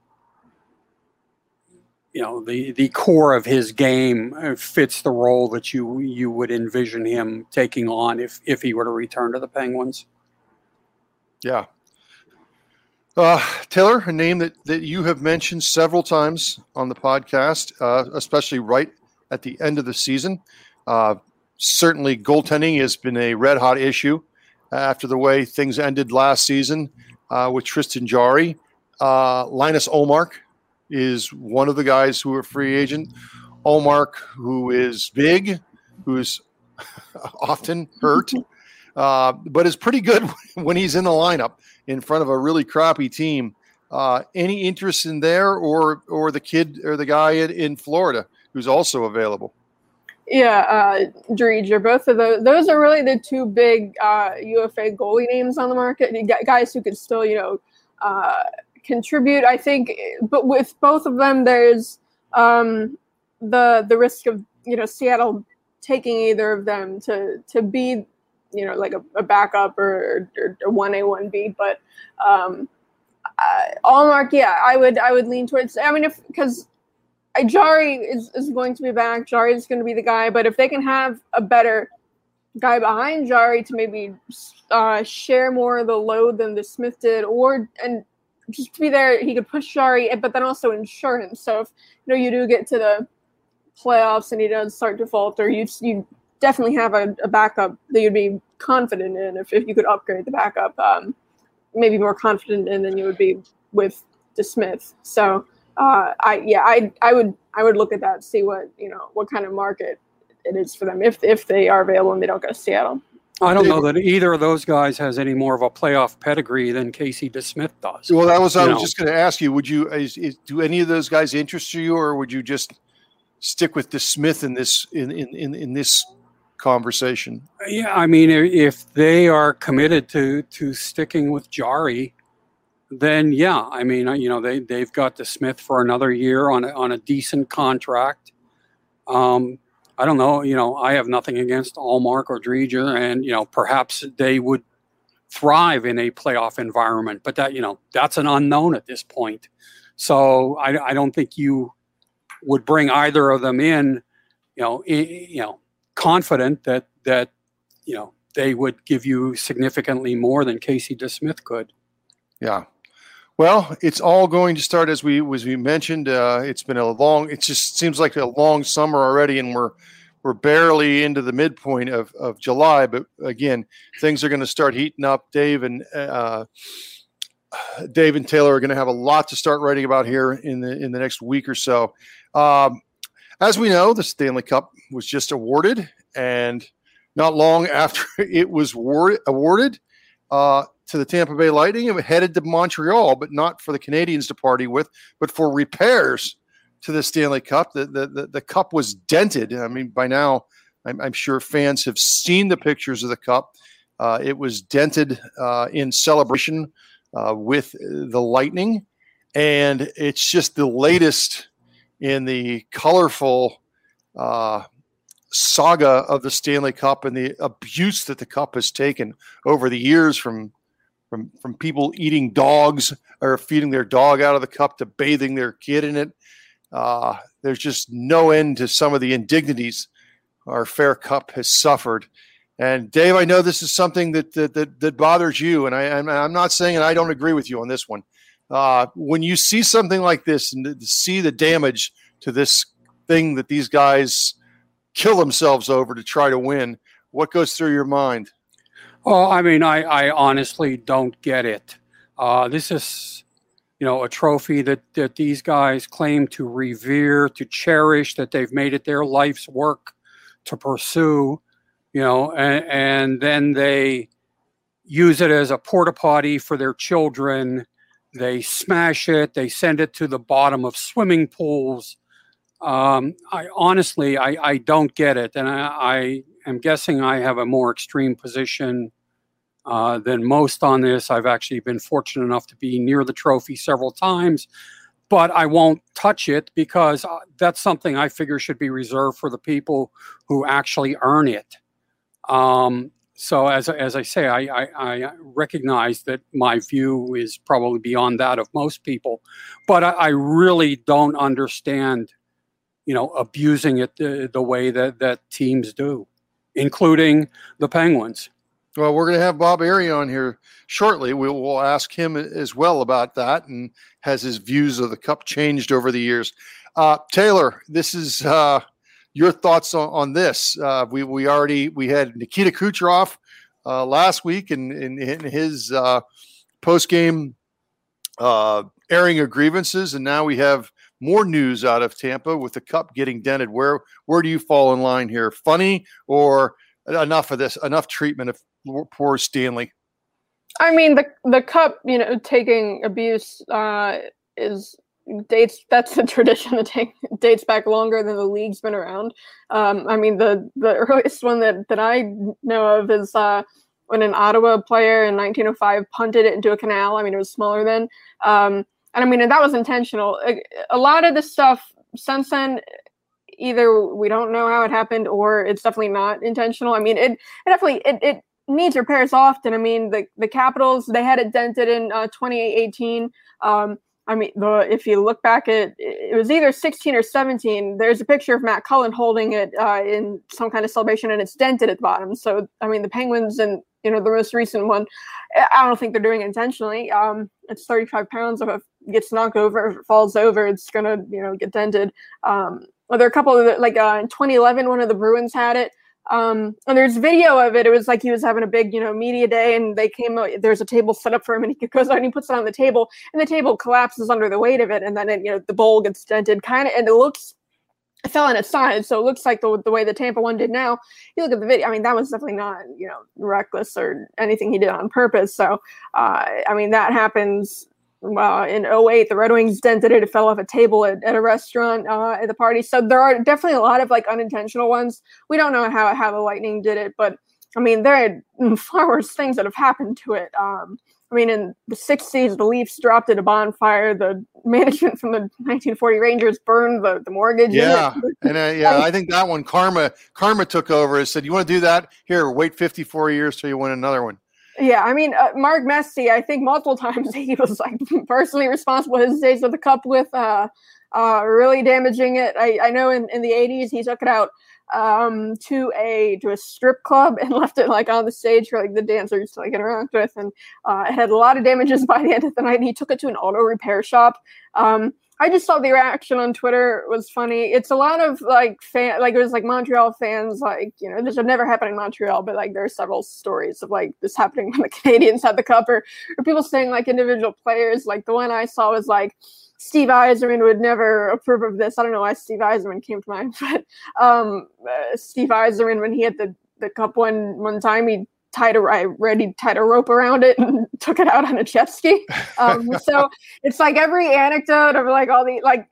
you know the the core of his game uh, fits the role that you you would envision him taking on if if he were to return to the Penguins. Yeah. Uh, Taylor, a name that, that you have mentioned several times on the podcast, uh, especially right at the end of the season. Uh, certainly, goaltending has been a red hot issue after the way things ended last season uh, with Tristan Jarry. Uh, Linus Ullmark is one of the guys who are free agent. Ullmark, who is big, who's often hurt, uh, but is pretty good when he's in the lineup in front of a really crappy team. Uh, any interest in there, or or the kid or the guy in, in Florida who's also available? Yeah, uh, Driedger. Both of those. Those are really the two big uh, UFA goalie names on the market. Guys who could still, you know, uh, contribute. I think, but with both of them, there's um, the the risk of you know Seattle taking either of them to to be you know like a, a backup or one A one B. But um, uh, Ullmark, yeah, I would I would lean towards. I mean, if because Jarry is, is going to be back. Jarry is going to be the guy. But if they can have a better guy behind Jarry to maybe uh, share more of the load than DeSmith did, or and just to be there, he could push Jarry, but then also insure him. So if you know you do get to the playoffs and he does start to falter, you you definitely have a, a backup that you'd be confident in if, if you could upgrade the backup. Um, maybe more confident in than you would be with DeSmith. So uh, I yeah, I I would I would look at that, see what you know what kind of market it is for them if if they are available and they don't go to Seattle. I don't know that either of those guys has any more of a playoff pedigree than Casey DeSmith does. Well, that was I was know. just going to ask you. Would you is, is, do any of those guys interest you, or would you just stick with DeSmith in this in in in, in this conversation? Yeah, I mean, if they are committed to to sticking with Jarry, then yeah, I mean, you know, they they've got DeSmith for another year on a, on a decent contract. Um, I don't know, you know, I have nothing against Ullmark or Driedger, and you know, perhaps they would thrive in a playoff environment, but that you know, that's an unknown at this point. So I, I don't think you would bring either of them in, you know, you know, confident that that you know they would give you significantly more than Casey DeSmith could. Yeah, well, it's all going to start as we as we mentioned. Uh, it's been a long. It just seems like a long summer already, and we're we're barely into the midpoint of, of July. But again, things are going to start heating up. Dave and uh, Dave and Taylor are going to have a lot to start writing about here in the in the next week or so. Um, as we know, the Stanley Cup was just awarded, and not long after it was awarded, uh, to the Tampa Bay Lightning and headed to Montreal, but not for the Canadiens to party with, but for repairs to the Stanley Cup. The, the, the, the cup was dented. I mean, by now, I'm, I'm, sure fans have seen the pictures of the cup. Uh, it was dented uh, in celebration uh, with the Lightning. And it's just the latest in the colorful uh, saga of the Stanley Cup and the abuse that the cup has taken over the years from from from people eating dogs or feeding their dog out of the cup to bathing their kid in it. Uh, there's just no end to some of the indignities our fair cup has suffered. And Dave, I know this is something that that that, that bothers you, and I, I'm, I'm not saying and I don't agree with you on this one. Uh, when you see something like this and see the damage to this thing that these guys kill themselves over to try to win, what goes through your mind? Well, I mean, I, I honestly don't get it. Uh, this is, you know, a trophy that, that these guys claim to revere, to cherish, that they've made it their life's work to pursue, you know, and, and then they use it as a porta potty for their children. They smash it, they send it to the bottom of swimming pools. Um, I honestly, I, I don't get it. And I, I am guessing I have a more extreme position uh, than most on this. I've actually been fortunate enough to be near the trophy several times, but I won't touch it because uh, that's something I figure should be reserved for the people who actually earn it. Um, so as, as I say, I, I, I, recognize that my view is probably beyond that of most people, but I, I really don't understand, you know, abusing it the, the way that, that teams do, including the Penguins. Well, we're going to have Bob Errey on here shortly. We'll, we'll, ask him as well about that and has his views of the cup changed over the years. Uh, Taylor, this is uh, your thoughts on, on this. Uh, we, we already we had Nikita Kucherov uh, last week in, in, in his uh, post game uh, airing of grievances, and now we have more news out of Tampa with the cup getting dented. Where where do you fall in line here? Funny or enough of this? Enough treatment of poor Stanley? I mean, the the cup, you know, taking abuse uh, is dates. That's a tradition that take, dates back longer than the league's been around. Um, I mean, the the earliest one that that I know of is uh, when an Ottawa player in 1905 punted it into a canal. I mean, it was smaller then, um, and I mean, and that was intentional. A, a lot of this stuff since then either we don't know how it happened or it's definitely not intentional. I mean, it, it definitely it, it needs repairs often. I mean, the the Capitals they had it dented in uh, 2018. Um, I mean, the, if you look back at it was either 16 or 17. There's a picture of Matt Cullen holding it uh, in some kind of celebration, and it's dented at the bottom. So, I mean, the Penguins and you know the most recent one, I don't think they're doing it intentionally. Um, it's 35 pounds. If it gets knocked over, if it falls over, it's gonna you know get dented. Um, there are a couple of like uh, in 2011, one of the Bruins had it. Um, and there's video of it. It was like he was having a big, you know, media day, and they came. There's a table set up for him, and he goes out and he puts it on the table, and the table collapses under the weight of it, and then it, you know the bowl gets dented, kind of, and it looks. It fell on its side, so it looks like the the way the Tampa one did now. You look at the video. I mean, that was definitely not you know reckless or anything he did on purpose. So, uh, I mean, that happens uh, in 08 the red wings dented it. It fell off a table at, at a restaurant uh, at the party. So there are definitely a lot of like unintentional ones. We don't know how how the lightning did it but i mean there are far worse things that have happened to it. Um, i mean in the 60s the leafs dropped at a bonfire. The management from the 1940 rangers burned the, the mortgage. Yeah and uh, yeah i think that one karma karma took over and said you want to do that? Here wait 54 years till you win another one yeah, I mean, uh, Mark Messier, I think multiple times he was like personally responsible his days of the cup with uh, uh, really damaging it. I, I know in, in the 80s he took it out um, to a to a strip club and left it like on the stage for like the dancers to like interact with, and uh, it had a lot of damages by the end of the night. He took it to an auto repair shop. Um, I just saw the reaction on Twitter was funny. It's a lot of like fan, like it was like Montreal fans, like you know, this had never happened in Montreal, but like there are several stories of like this happening when the Canadiens had the cup, or, or people saying like individual players. Like the one I saw was like Steve Yzerman would never approve of this. I don't know why Steve Yzerman came to mind, but um, uh, Steve Yzerman when he had the the cup one one time, he tied a I ready tied a rope around it and took it out on a jet ski. Um, so it's like every anecdote of like all the like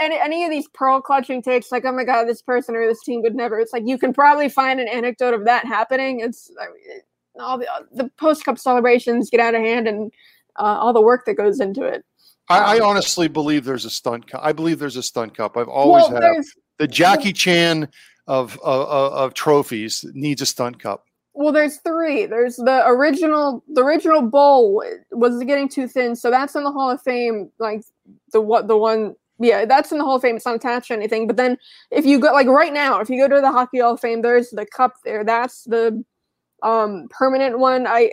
any, any of these pearl clutching takes, like oh my god, this person or this team would never. It's like you can probably find an anecdote of that happening. It's I mean, all the the post cup celebrations get out of hand and uh, all the work that goes into it. I, I, um, honestly believe there's a stunt cup. I believe there's a stunt cup. I've always well, had the Jackie Chan of, of, of trophies needs a stunt cup. Well, there's three. There's the original. The original bowl was getting too thin, so that's in the Hall of Fame. Like the what the one. Yeah, that's in the Hall of Fame. It's not attached to anything. But then, if you go like right now, if you go to the Hockey Hall of Fame, there's the cup there. That's the um permanent one. I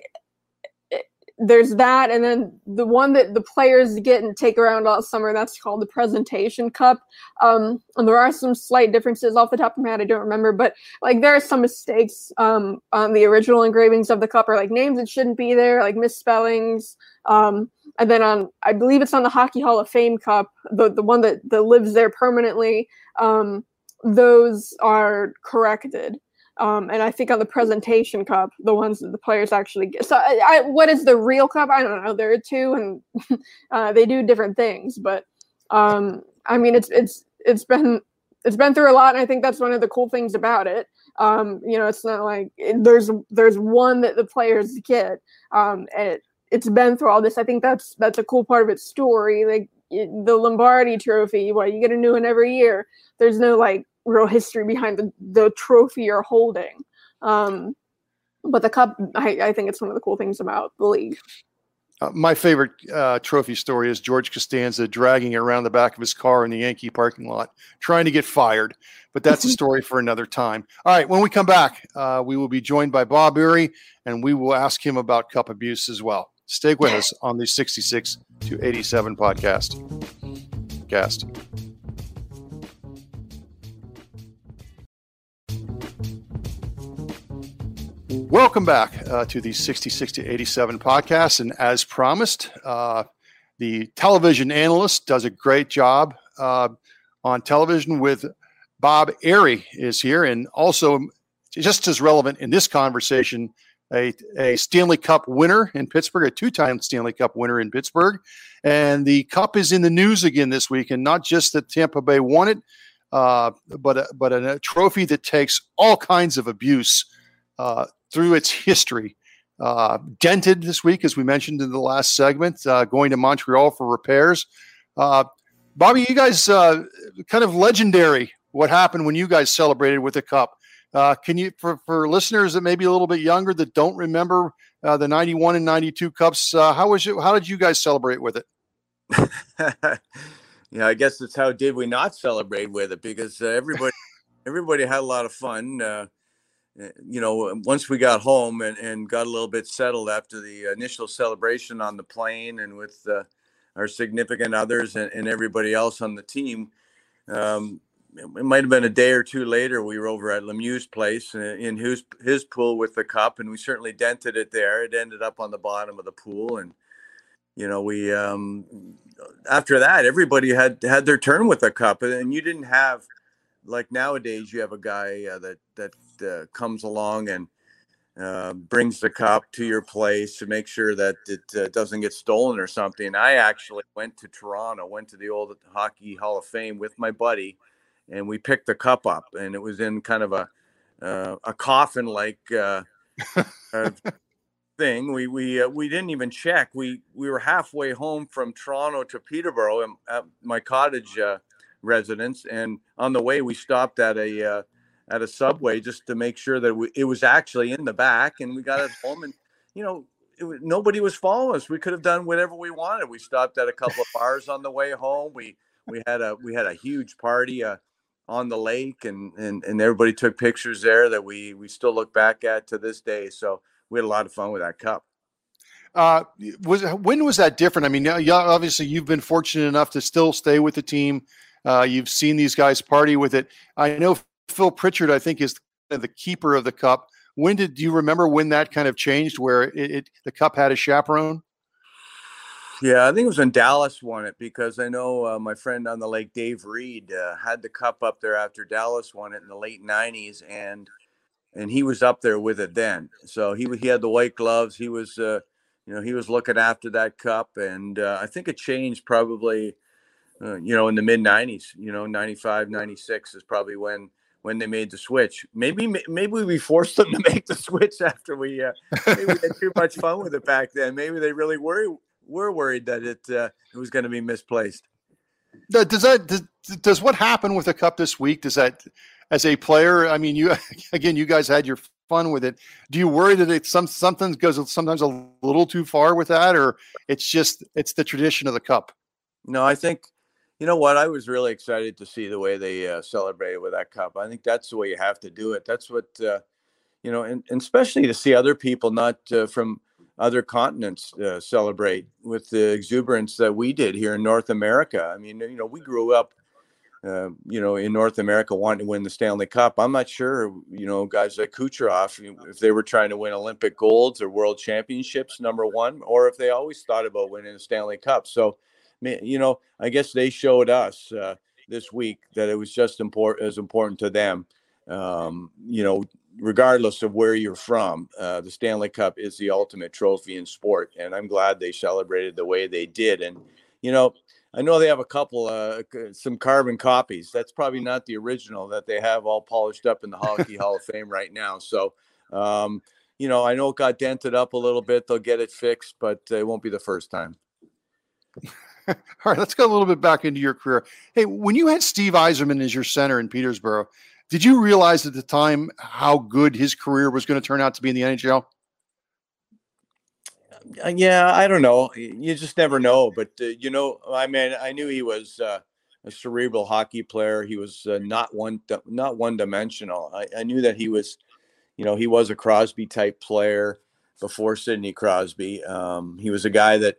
there's that and then the one that the players get and take around all summer that's called the presentation cup. Um, and there are some slight differences off the top of my head i don't remember but like there are some mistakes um, on the original engravings of the cup or like names that shouldn't be there like misspellings. Um, and then on i believe it's on the hockey hall of fame cup the, the one that, that lives there permanently um, those are corrected um, and I think on the presentation cup, the ones that the players actually get. So, I, I, what is the real cup? I don't know. There are two, and uh, they do different things. But um, I mean, it's it's it's been it's been through a lot, and I think that's one of the cool things about it. Um, you know, it's not like there's there's one that the players get. Um, and it, it's been through all this. I think that's that's a cool part of its story. Like the Lombardi Trophy, what you get a new one every year. There's no like real history behind the, the trophy you're holding. Um, but the cup, I, I think it's one of the cool things about the league. Uh, my favorite uh, trophy story is George Costanza dragging it around the back of his car in the Yankee parking lot, trying to get fired. But that's a story for another time. All right, when we come back, uh, we will be joined by Bob Errey, and we will ask him about cup abuse as well. Stay with us on the 66 to 87 podcast. Cast. Welcome back uh, to the 66 to 87 podcast. And as promised, uh, the television analyst does a great job uh, on television with Bob Errey is here, and also just as relevant in this conversation, a, a Stanley Cup winner in Pittsburgh, a two-time Stanley Cup winner in Pittsburgh, and the cup is in the news again this week, and not just that Tampa Bay won it, uh, but a, but a, a, trophy that takes all kinds of abuse uh, through its history. Uh, dented this week, as we mentioned in the last segment, uh, going to Montreal for repairs. Uh, Bobby, you guys uh, kind of legendary. What happened when you guys celebrated with the cup? Uh, can you, for, for listeners that may be a little bit younger that don't remember uh, the 91 and 92 cups, how was it? How did you guys celebrate with it? yeah, I guess it's how did we not celebrate with it because everybody, everybody had a lot of fun you know, once we got home and, and got a little bit settled after the initial celebration on the plane and with uh, our significant others and, and, everybody else on the team, um, it might have been a day or two later. We were over at Lemieux's place uh, in his his pool with the cup, and we certainly dented it there. It ended up on the bottom of the pool, and you know, we um, after that, everybody had had their turn with the cup, and you didn't have like nowadays. You have a guy uh, that that uh, comes along and uh, brings the cup to your place to make sure that it uh, doesn't get stolen or something. I actually went to Toronto, went to the old Hockey Hall of Fame with my buddy, and we picked the cup up, and it was in kind of a uh, a coffin like uh, thing. We we uh, we didn't even check. We we were halfway home from Toronto to Peterborough at my cottage residence, and on the way we stopped at a at a subway just to make sure that we, it was actually in the back and we got it home and you know nobody was following us we could have done whatever we wanted we stopped at a couple of bars on the way home we we had a we had a huge party uh, on the lake and, and and everybody took pictures there that we we still look back at to this day so we had a lot of fun with that cup uh, was when was that different? I mean, obviously you've been fortunate enough to still stay with the team. Uh, you've seen these guys party with it. I know Phil Pritchard, I think, is the keeper of the cup. When did do you remember when that kind of changed, where it, it the cup had a chaperone? Yeah, I think it was when Dallas won it because I know uh, my friend on the lake, Dave Reed, uh, had the cup up there after Dallas won it in the late '90s, and and he was up there with it then. So he he had the white gloves. He was, uh, you know, he was looking after that cup, and uh, I think it changed probably, uh, you know, in the mid '90s. You know, '95, '96 is probably when when they made the switch. Maybe maybe we forced them to make the switch after we uh, maybe we had too much fun with it back then. Maybe they really were were worried that it uh, it was going to be misplaced. Does that does, does what happened with the cup this week? Does that as a player? I mean, you again, you guys had your fun with it. Do you worry that it some something goes sometimes a little too far with that, or it's just it's the tradition of the cup? No, I think you know what? I was really excited to see the way they uh, celebrated with that cup. I think that's the way you have to do it. That's what, uh, you know, and, and, especially to see other people not uh, from other continents uh, celebrate with the exuberance that we did here in North America. I mean, you know, we grew up, uh, you know, in North America wanting to win the Stanley Cup. I'm not sure, you know, guys like Kucherov, if they were trying to win Olympic golds or world championships, number one, or if they always thought about winning the Stanley Cup. So, you know, I guess they showed us uh, this week that it was just important as important to them. Um, you know, regardless of where you're from, uh, the Stanley Cup is the ultimate trophy in sport, and I'm glad they celebrated the way they did. And you know, I know they have a couple, uh, some carbon copies. That's probably not the original that they have all polished up in the Hockey Hall of Fame right now. So. Um, you know, I know it got dented up a little bit. They'll get it fixed, but it won't be the first time. All right, let's go a little bit back into your career. Hey, when you had Steve Yzerman as your center in Peterborough, did you realize at the time how good his career was going to turn out to be in the NHL? Uh, yeah, I don't know. You just never know. But uh, you know, I mean, I knew he was uh, a cerebral hockey player. He was uh, not one not one dimensional. I, I, knew that he was, you know, he was a Crosby type player before Sidney Crosby. Um, he was a guy that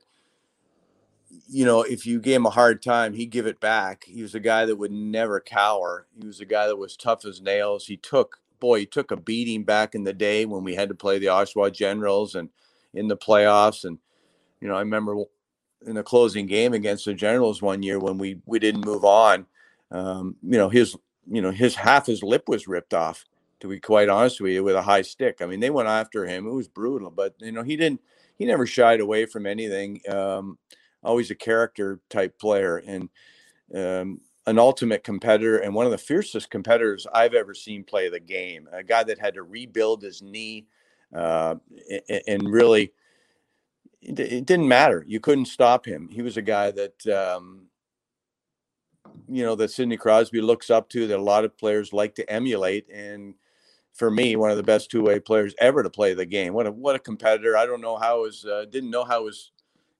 you know, if you gave him a hard time, he'd give it back. He was a guy that would never cower. He was a guy that was tough as nails. He took, boy, he took a beating back in the day when we had to play the Oshawa Generals and in the playoffs. And, you know, I remember in the closing game against the Generals one year when we we didn't move on. Um, you know, his you know his half his lip was ripped off. To be quite honest with you, with a high stick. I mean, they went after him. It was brutal, but you know he didn't. He never shied away from anything. Um, always a character type player and um, an ultimate competitor and one of the fiercest competitors I've ever seen play the game. A guy that had to rebuild his knee uh, and really it didn't matter. You couldn't stop him. He was a guy that um, you know that Sidney Crosby looks up to, that a lot of players like to emulate, and for me, one of the best two-way players ever to play the game. What a what a competitor! I don't know how his uh, didn't know how his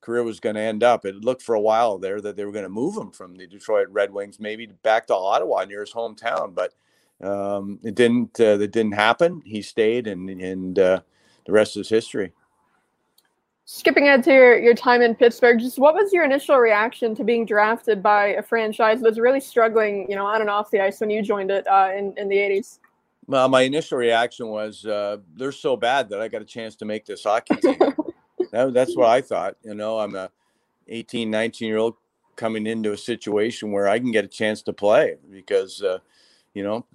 career was going to end up. It looked for a while there that they were going to move him from the Detroit Red Wings, maybe back to Ottawa near his hometown, but um, it didn't. Uh, that didn't happen. He stayed, and and uh, the rest is history. Skipping ahead to your, your time in Pittsburgh, just what was your initial reaction to being drafted by a franchise that was really struggling, you know, on and off the ice when you joined it uh, in in the '80s? Well, my initial reaction was uh, they're so bad that I got a chance to make this hockey team. that, that's what I thought. You know, I'm a 18, 19 year old coming into a situation where I can get a chance to play because, uh, you know,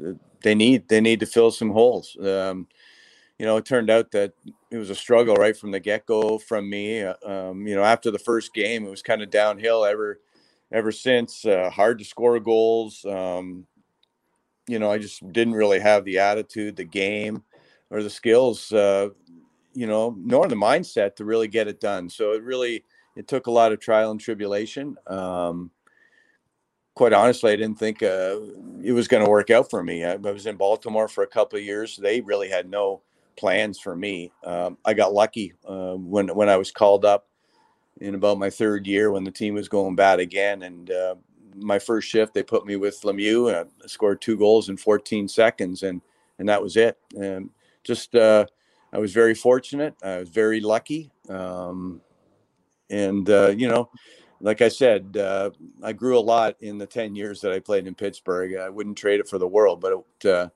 they need they need to fill some holes. Um, you know, it turned out that it was a struggle right from the get go from me. Uh, um, you know, after the first game, it was kind of downhill ever ever since. Uh, hard to score goals. Um, you know, I just didn't really have the attitude, the game, or the skills. Uh, you know, nor the mindset to really get it done. So it really it took a lot of trial and tribulation. Um, quite honestly, I didn't think uh, it was going to work out for me. I, I, was in Baltimore for a couple of years. They really had no plans for me. Um, I got lucky uh, when when I was called up in about my third year when the team was going bad again, and uh, my first shift they put me with Lemieux. And I scored two goals in 14 seconds, and and that was it. And just uh, I was very fortunate. I was very lucky, um, and uh, you know. Like I said, uh, I grew a lot in the 10 years that I played in Pittsburgh. I wouldn't trade it for the world, but it, uh,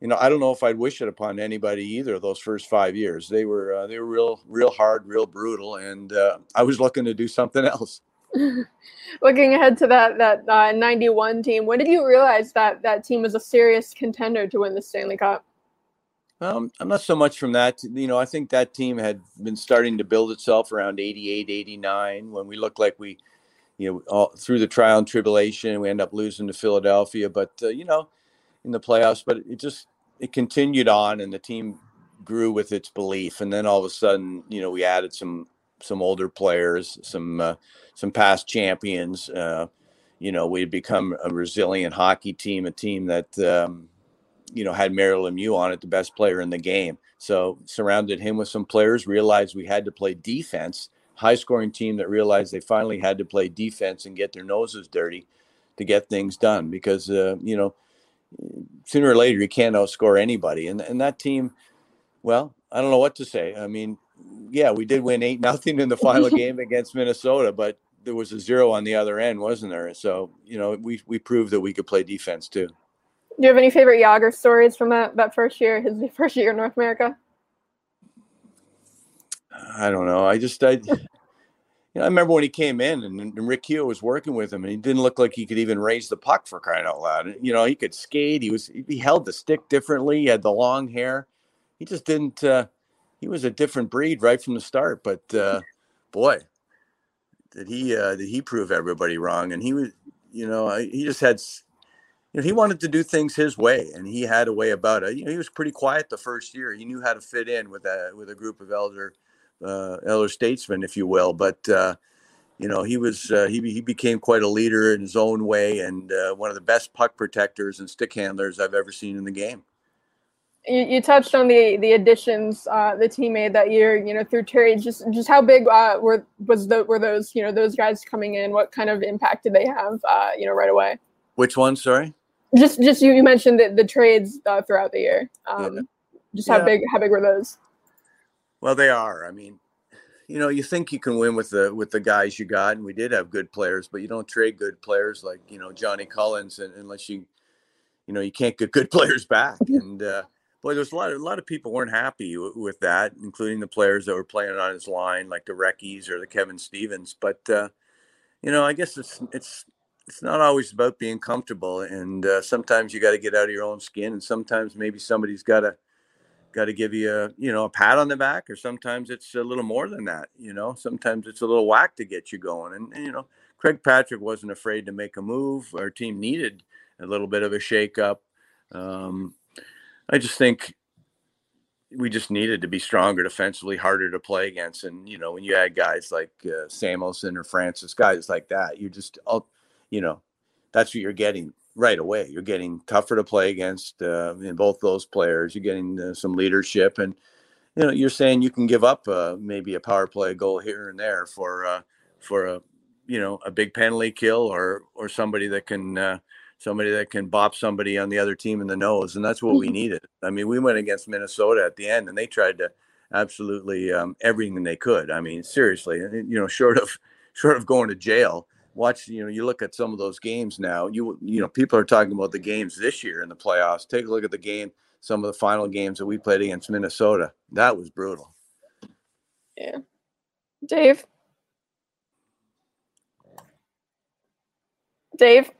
you know, I don't know if I'd wish it upon anybody either. Those first five years, they were uh, they were real, real hard, real brutal, and uh, I was looking to do something else. Looking ahead to that that uh, '91 team, when did you realize that that team was a serious contender to win the Stanley Cup? Um, I'm not so much from that. You know, I think that team had been starting to build itself around 88, 89 when we looked like we, you know, all, through the trial and tribulation, we end up losing to Philadelphia. But uh, you know, in the playoffs, but it just it continued on, and the team grew with its belief. And then all of a sudden, you know, we added some some older players, some uh, some past champions. Uh, you know, we had become a resilient hockey team, a team that um, you know had Mario Lemieux on it, the best player in the game. So surrounded him with some players, realized we had to play defense. High scoring team that realized they finally had to play defense and get their noses dirty to get things done because uh, you know sooner or later you can't outscore anybody. And and that team, well, I don't know what to say. I mean, yeah, we did win eight nothing in the final game against Minnesota, but there was a zero on the other end, wasn't there? So you know, we we proved that we could play defense too. Do you have any favorite Jagr stories from that that first year, his first year in North America? I don't know. I just I you know, I remember when he came in and, and Rick Kehoe was working with him and he didn't look like he could even raise the puck for crying out loud. You know, he could skate. He was, he held the stick differently. He had the long hair. He just didn't, uh, he was a different breed right from the start. But, uh, boy, did he, uh, did he prove everybody wrong? And he was, you know, he just had, you know, he wanted to do things his way and he had a way about it. You know, he was pretty quiet the first year. He knew how to fit in with a, with a group of elder, uh, elder statesman, if you will. But uh, you know, he was uh, he he became quite a leader in his own way, and uh, one of the best puck protectors and stick handlers I've ever seen in the game. You, you touched on the the additions uh, the team made that year. You know, through Terry, just just how big uh, were was the were those you know those guys coming in? What kind of impact did they have? Uh, you know, right away. Which one? Sorry. Just just you, you mentioned the, the trades uh, throughout the year. Um, yeah. Just how yeah. big how big were those? Well, they are. I mean, you know, you think you can win with the with the guys you got, and we did have good players, but you don't trade good players like you know Johnny Cullen and, unless you, you know, you can't get good players back. And uh, boy, there's a lot of a lot of people weren't happy w- with that, including the players that were playing on his line, like the Recchis or the Kevin Stevens. But uh, you know, I guess it's it's it's not always about being comfortable, and uh, sometimes you got to get out of your own skin, and sometimes maybe somebody's got to got to give you a you know a pat on the back, or sometimes it's a little more than that. You know, sometimes it's a little whack to get you going, and, and you know, Craig Patrick wasn't afraid to make a move. Our team needed a little bit of a shakeup. Um, I just think we just needed to be stronger defensively, harder to play against. And you know, when you had guys like uh, Samuelsson or Francis, guys like that, you just, you know, that's what you're getting right away. You're getting tougher to play against uh, in both those players. You're getting uh, some leadership, and you know, you're saying you can give up uh, maybe a power play goal here and there for uh, for a you know a big penalty kill or or somebody that can uh, somebody that can bop somebody on the other team in the nose, and that's what we mm-hmm. needed. I mean, we went against Minnesota at the end, and they tried to absolutely um, everything they could. I mean, seriously, you know, short of short of going to jail. Watch, you know, you look at some of those games now. You you know, people are talking about the games this year in the playoffs. Take a look at the game, some of the final games that we played against Minnesota. That was brutal. Yeah, Dave. Dave.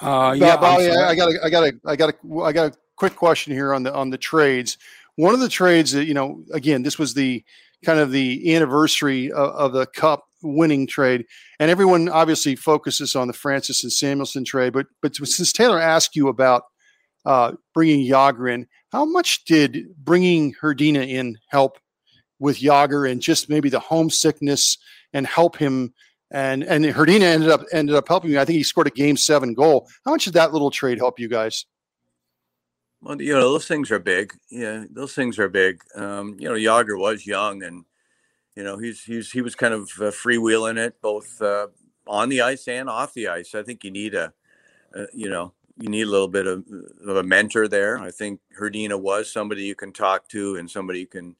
Uh, yeah, Bobby, I, I got a, I got a, I got a, I got a quick question here on the on the trades. One of the trades that you know, again, this was the kind of the anniversary of, of the Cup winning trade, and everyone obviously focuses on the Francis and Samuelsson trade. But but since Taylor asked you about uh, bringing Jagr in, how much did bringing Hrdina in help with Jagr and just maybe the homesickness and help him and and Hrdina ended up ended up helping you. I think he scored a game seven goal. How much did that little trade help you guys? Well, you know, those things are big. Yeah, those things are big. Um, you know, Jagr was young, and you know, he's he's he was kind of uh, freewheeling it both uh, on the ice and off the ice. I think you need a, a you know, you need a little bit of, of a mentor there. I think Hrdina was somebody you can talk to and somebody you can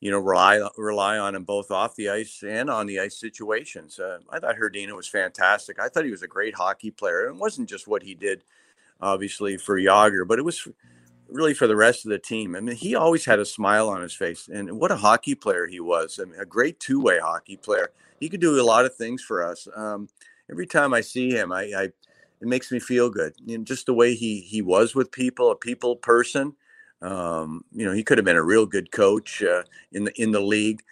you know, rely rely on him both off the ice and on the ice situations. Uh, I thought Hrdina was fantastic. I thought he was a great hockey player. It wasn't just what he did, obviously for Jagr, but it was really for the rest of the team. I mean, he always had a smile on his face, and what a hockey player he was! I mean, a great two way hockey player. He could do a lot of things for us. Um, every time I see him, I, I it makes me feel good. You know, just the way he he was with people, a people person. Um, you know, he could have been a real good coach uh, in the in the league.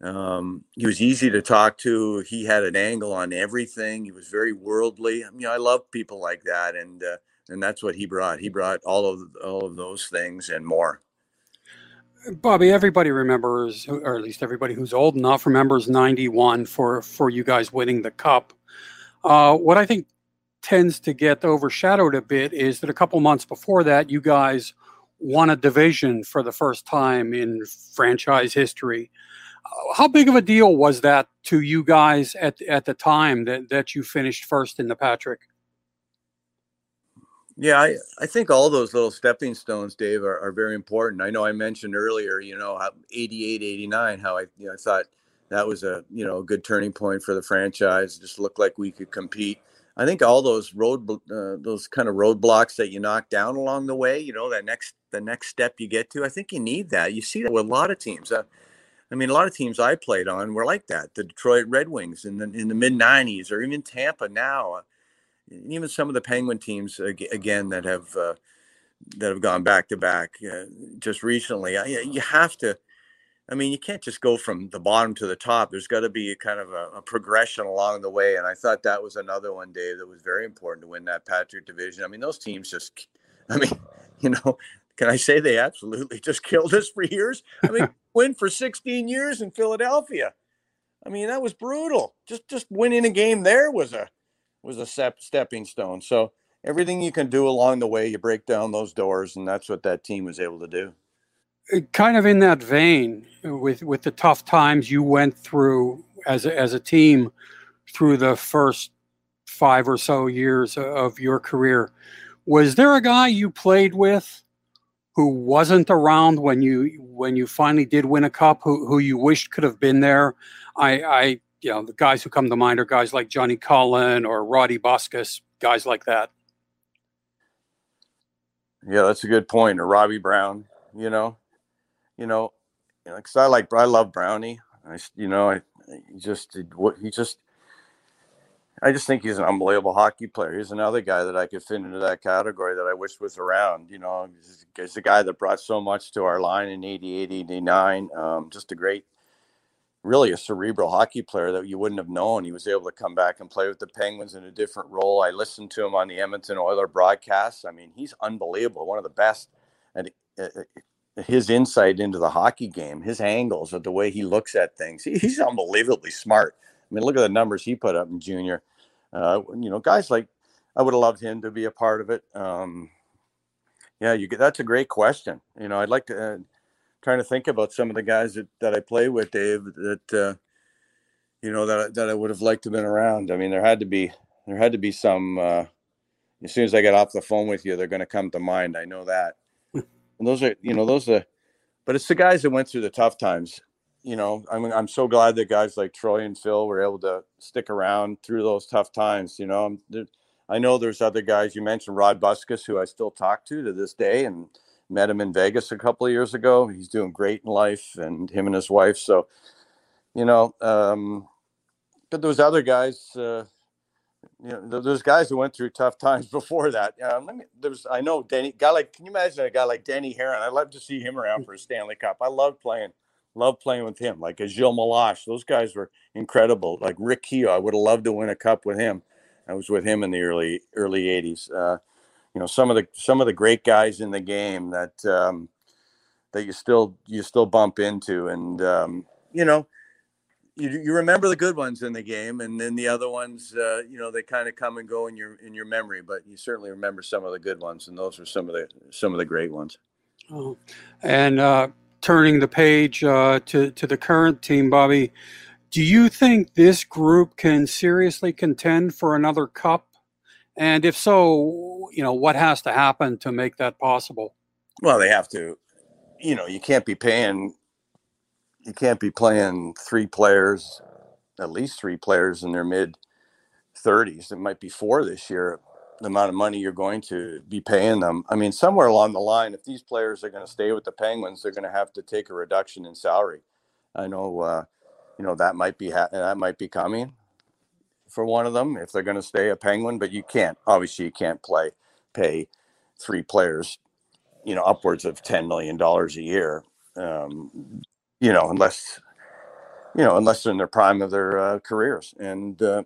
Um, he was easy to talk to. He had an angle on everything. He was very worldly. I mean, I love people like that, and uh, and that's what he brought. He brought all of all of those things and more. Bobby, everybody remembers, or at least everybody who's old enough remembers '91 for for you guys winning the cup. Uh, what I think tends to get overshadowed a bit is that a couple months before that, you guys won a division for the first time in franchise history. Uh, how big of a deal was that to you guys at at the time that that you finished first in the Patrick? Yeah, I, I think all those little stepping stones, Dave, are, are very important. I know I mentioned earlier, you know, 88, 89, how I, you know, I thought that was a, you know, a good turning point for the franchise. It just looked like we could compete. I think all those road, uh, those kind of roadblocks that you knock down along the way, you know, that next, the next step you get to, I think you need that. You see that with a lot of teams. Uh, I mean, a lot of teams I played on were like that. The Detroit Red Wings in the in the mid '90s, or even Tampa now, even some of the Penguin teams again that have uh, that have gone back to back uh, just recently. you have to I mean, you can't just go from the bottom to the top. There's got to be a kind of a, a, progression along the way. And I thought that was another one, Dave, that was very important to win that Patrick division. I mean, those teams just, I mean, you know, can I say they absolutely just killed us for years? I mean, win for 16 years in Philadelphia. I mean, that was brutal. Just just winning a game there was a was a step, stepping stone. So everything you can do along the way, you break down those doors, and that's what that team was able to do uh, kind of in that vein uh, with with the tough times you went through as a, as a team through the first five or so years of your career was there a guy you played with who wasn't around when you when you finally did win a cup who, who you wished could have been there i i you know the guys who come to mind are guys like johnny cullen or roddy buskas guys like that yeah that's a good point or robbie brown You know, you know, because I like I love Brownie. I you know I just what he just I just think he's an unbelievable hockey player. He's another guy that I could fit into that category that I wish was around. You know, he's, a guy that brought so much to our line in 88, 89. Um, just a great, really a cerebral hockey player that you wouldn't have known. He was able to come back and play with the Penguins in a different role. I listened to him on the Edmonton Oiler broadcast. I mean, he's unbelievable, one of the best. And uh, uh, his insight into the hockey game, his angles, the way he looks at things, he's unbelievably smart. I mean, look at the numbers he put up in junior. Uh, you know, guys like I would have loved him to be a part of it. Um, yeah, you get that's a great question. You know, I'd like to uh, trying to think about some of the guys that, that I play with, Dave. That uh, you know that that I would have liked to have been around. I mean, there had to be there had to be some. Uh, as soon as I get off the phone with you, they're going to come to mind. I know that. and those are you know those are, but it's the guys that went through the tough times you know, I'm I'm so glad that guys like Troy and Phil were able to stick around through those tough times. You know, I know there's other guys. You mentioned Rod Buskas, who I still talk to to this day, and met him in Vegas a couple of years ago. He's doing great in life, and him and his wife. So, you know, um, but those other guys. Uh, you know, there's guys who went through tough times before that. Um, let me, there's, I know Danny, guy like, can you imagine a guy like Danny Herron? I'd love to see him around for a Stanley Cup. I love playing Love playing with him. Like a Gilles Meloche, those guys were incredible. Like Rick Kehoe, I would have loved to win a cup with him. I was with him in the early early '80s. Uh, you know, some of the some of the great guys in the game that um, that you still you still bump into, and um, you know, you, you remember the good ones in the game, and then the other ones, uh, you know, they kind of come and go in your in your memory. But you certainly remember some of the good ones, and those were some of the some of the great ones. Oh, and uh, turning the page uh, to to the current team, Bobby, do you think this group can seriously contend for another cup? And if so, you know what has to happen to make that possible? Well, they have to. You know, you can't be paying. You can't be playing three players, at least three players in their mid 30s. It might be four this year the amount of money you're going to be paying them. I mean, somewhere along the line, if these players are going to stay with the Penguins, they're going to have to take a reduction in salary. I know, uh, you know, that might be ha- that might be coming for one of them if they're going to stay a Penguin. But you can't, obviously, you can't play pay three players, you know, upwards of ten million dollars a year. Um, you know, unless you know, unless they're in their prime of their uh, careers, and uh,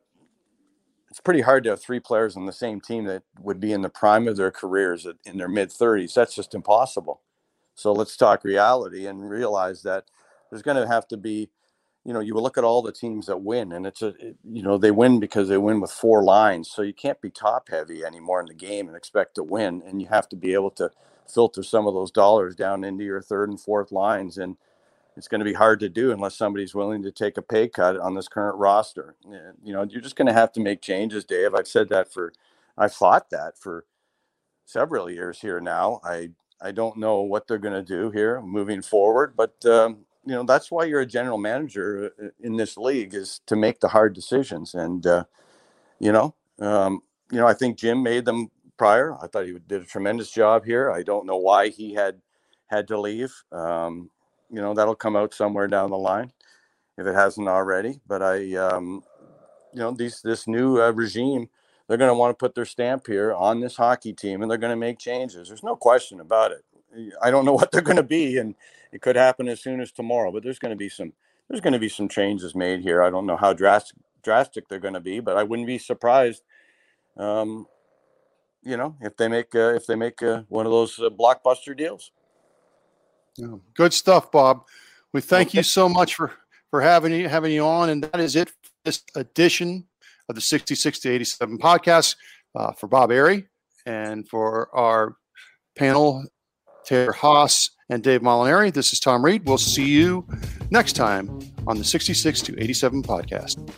it's pretty hard to have three players on the same team that would be in the prime of their careers in their mid 30s. That's just impossible. So let's talk reality and realize that there's going to have to be, you know, you look at all the teams that win, and it's a, it, you know, they win because they win with four lines. So you can't be top heavy anymore in the game and expect to win. And you have to be able to filter some of those dollars down into your third and fourth lines. And it's going to be hard to do unless somebody's willing to take a pay cut on this current roster. You know, you're just going to have to make changes, Dave. I've said that for, I've thought that for several years here now. I I don't know what they're going to do here moving forward, but um, you know that's why you're a general manager uh, in this league is to make the hard decisions. And uh, you know, um, you know, I think Jim made them prior. I thought he did a tremendous job here. I don't know why he had had to leave. Um, you know that'll come out somewhere down the line if it hasn't already. But I, um, you know, these this new uh, regime, they're going to want to put their stamp here on this hockey team, and they're going to make changes. There's no question about it. I don't know what they're going to be, and it could happen as soon as tomorrow. But there's going to be some there's going to be some changes made here. I don't know how drastic drastic they're going to be, but I wouldn't be surprised. Um, you know, if they make uh, if they make uh, one of those uh, blockbuster deals. Yeah. Good stuff, Bob. We thank you so much for for having you having you on, and that is it for this edition of the 66 to 87 podcast uh, for Bob Errey and for our panel, Taylor Haase and Dave Molinari. This is Tom Reed. We'll see you next time on the 66 to 87 podcast.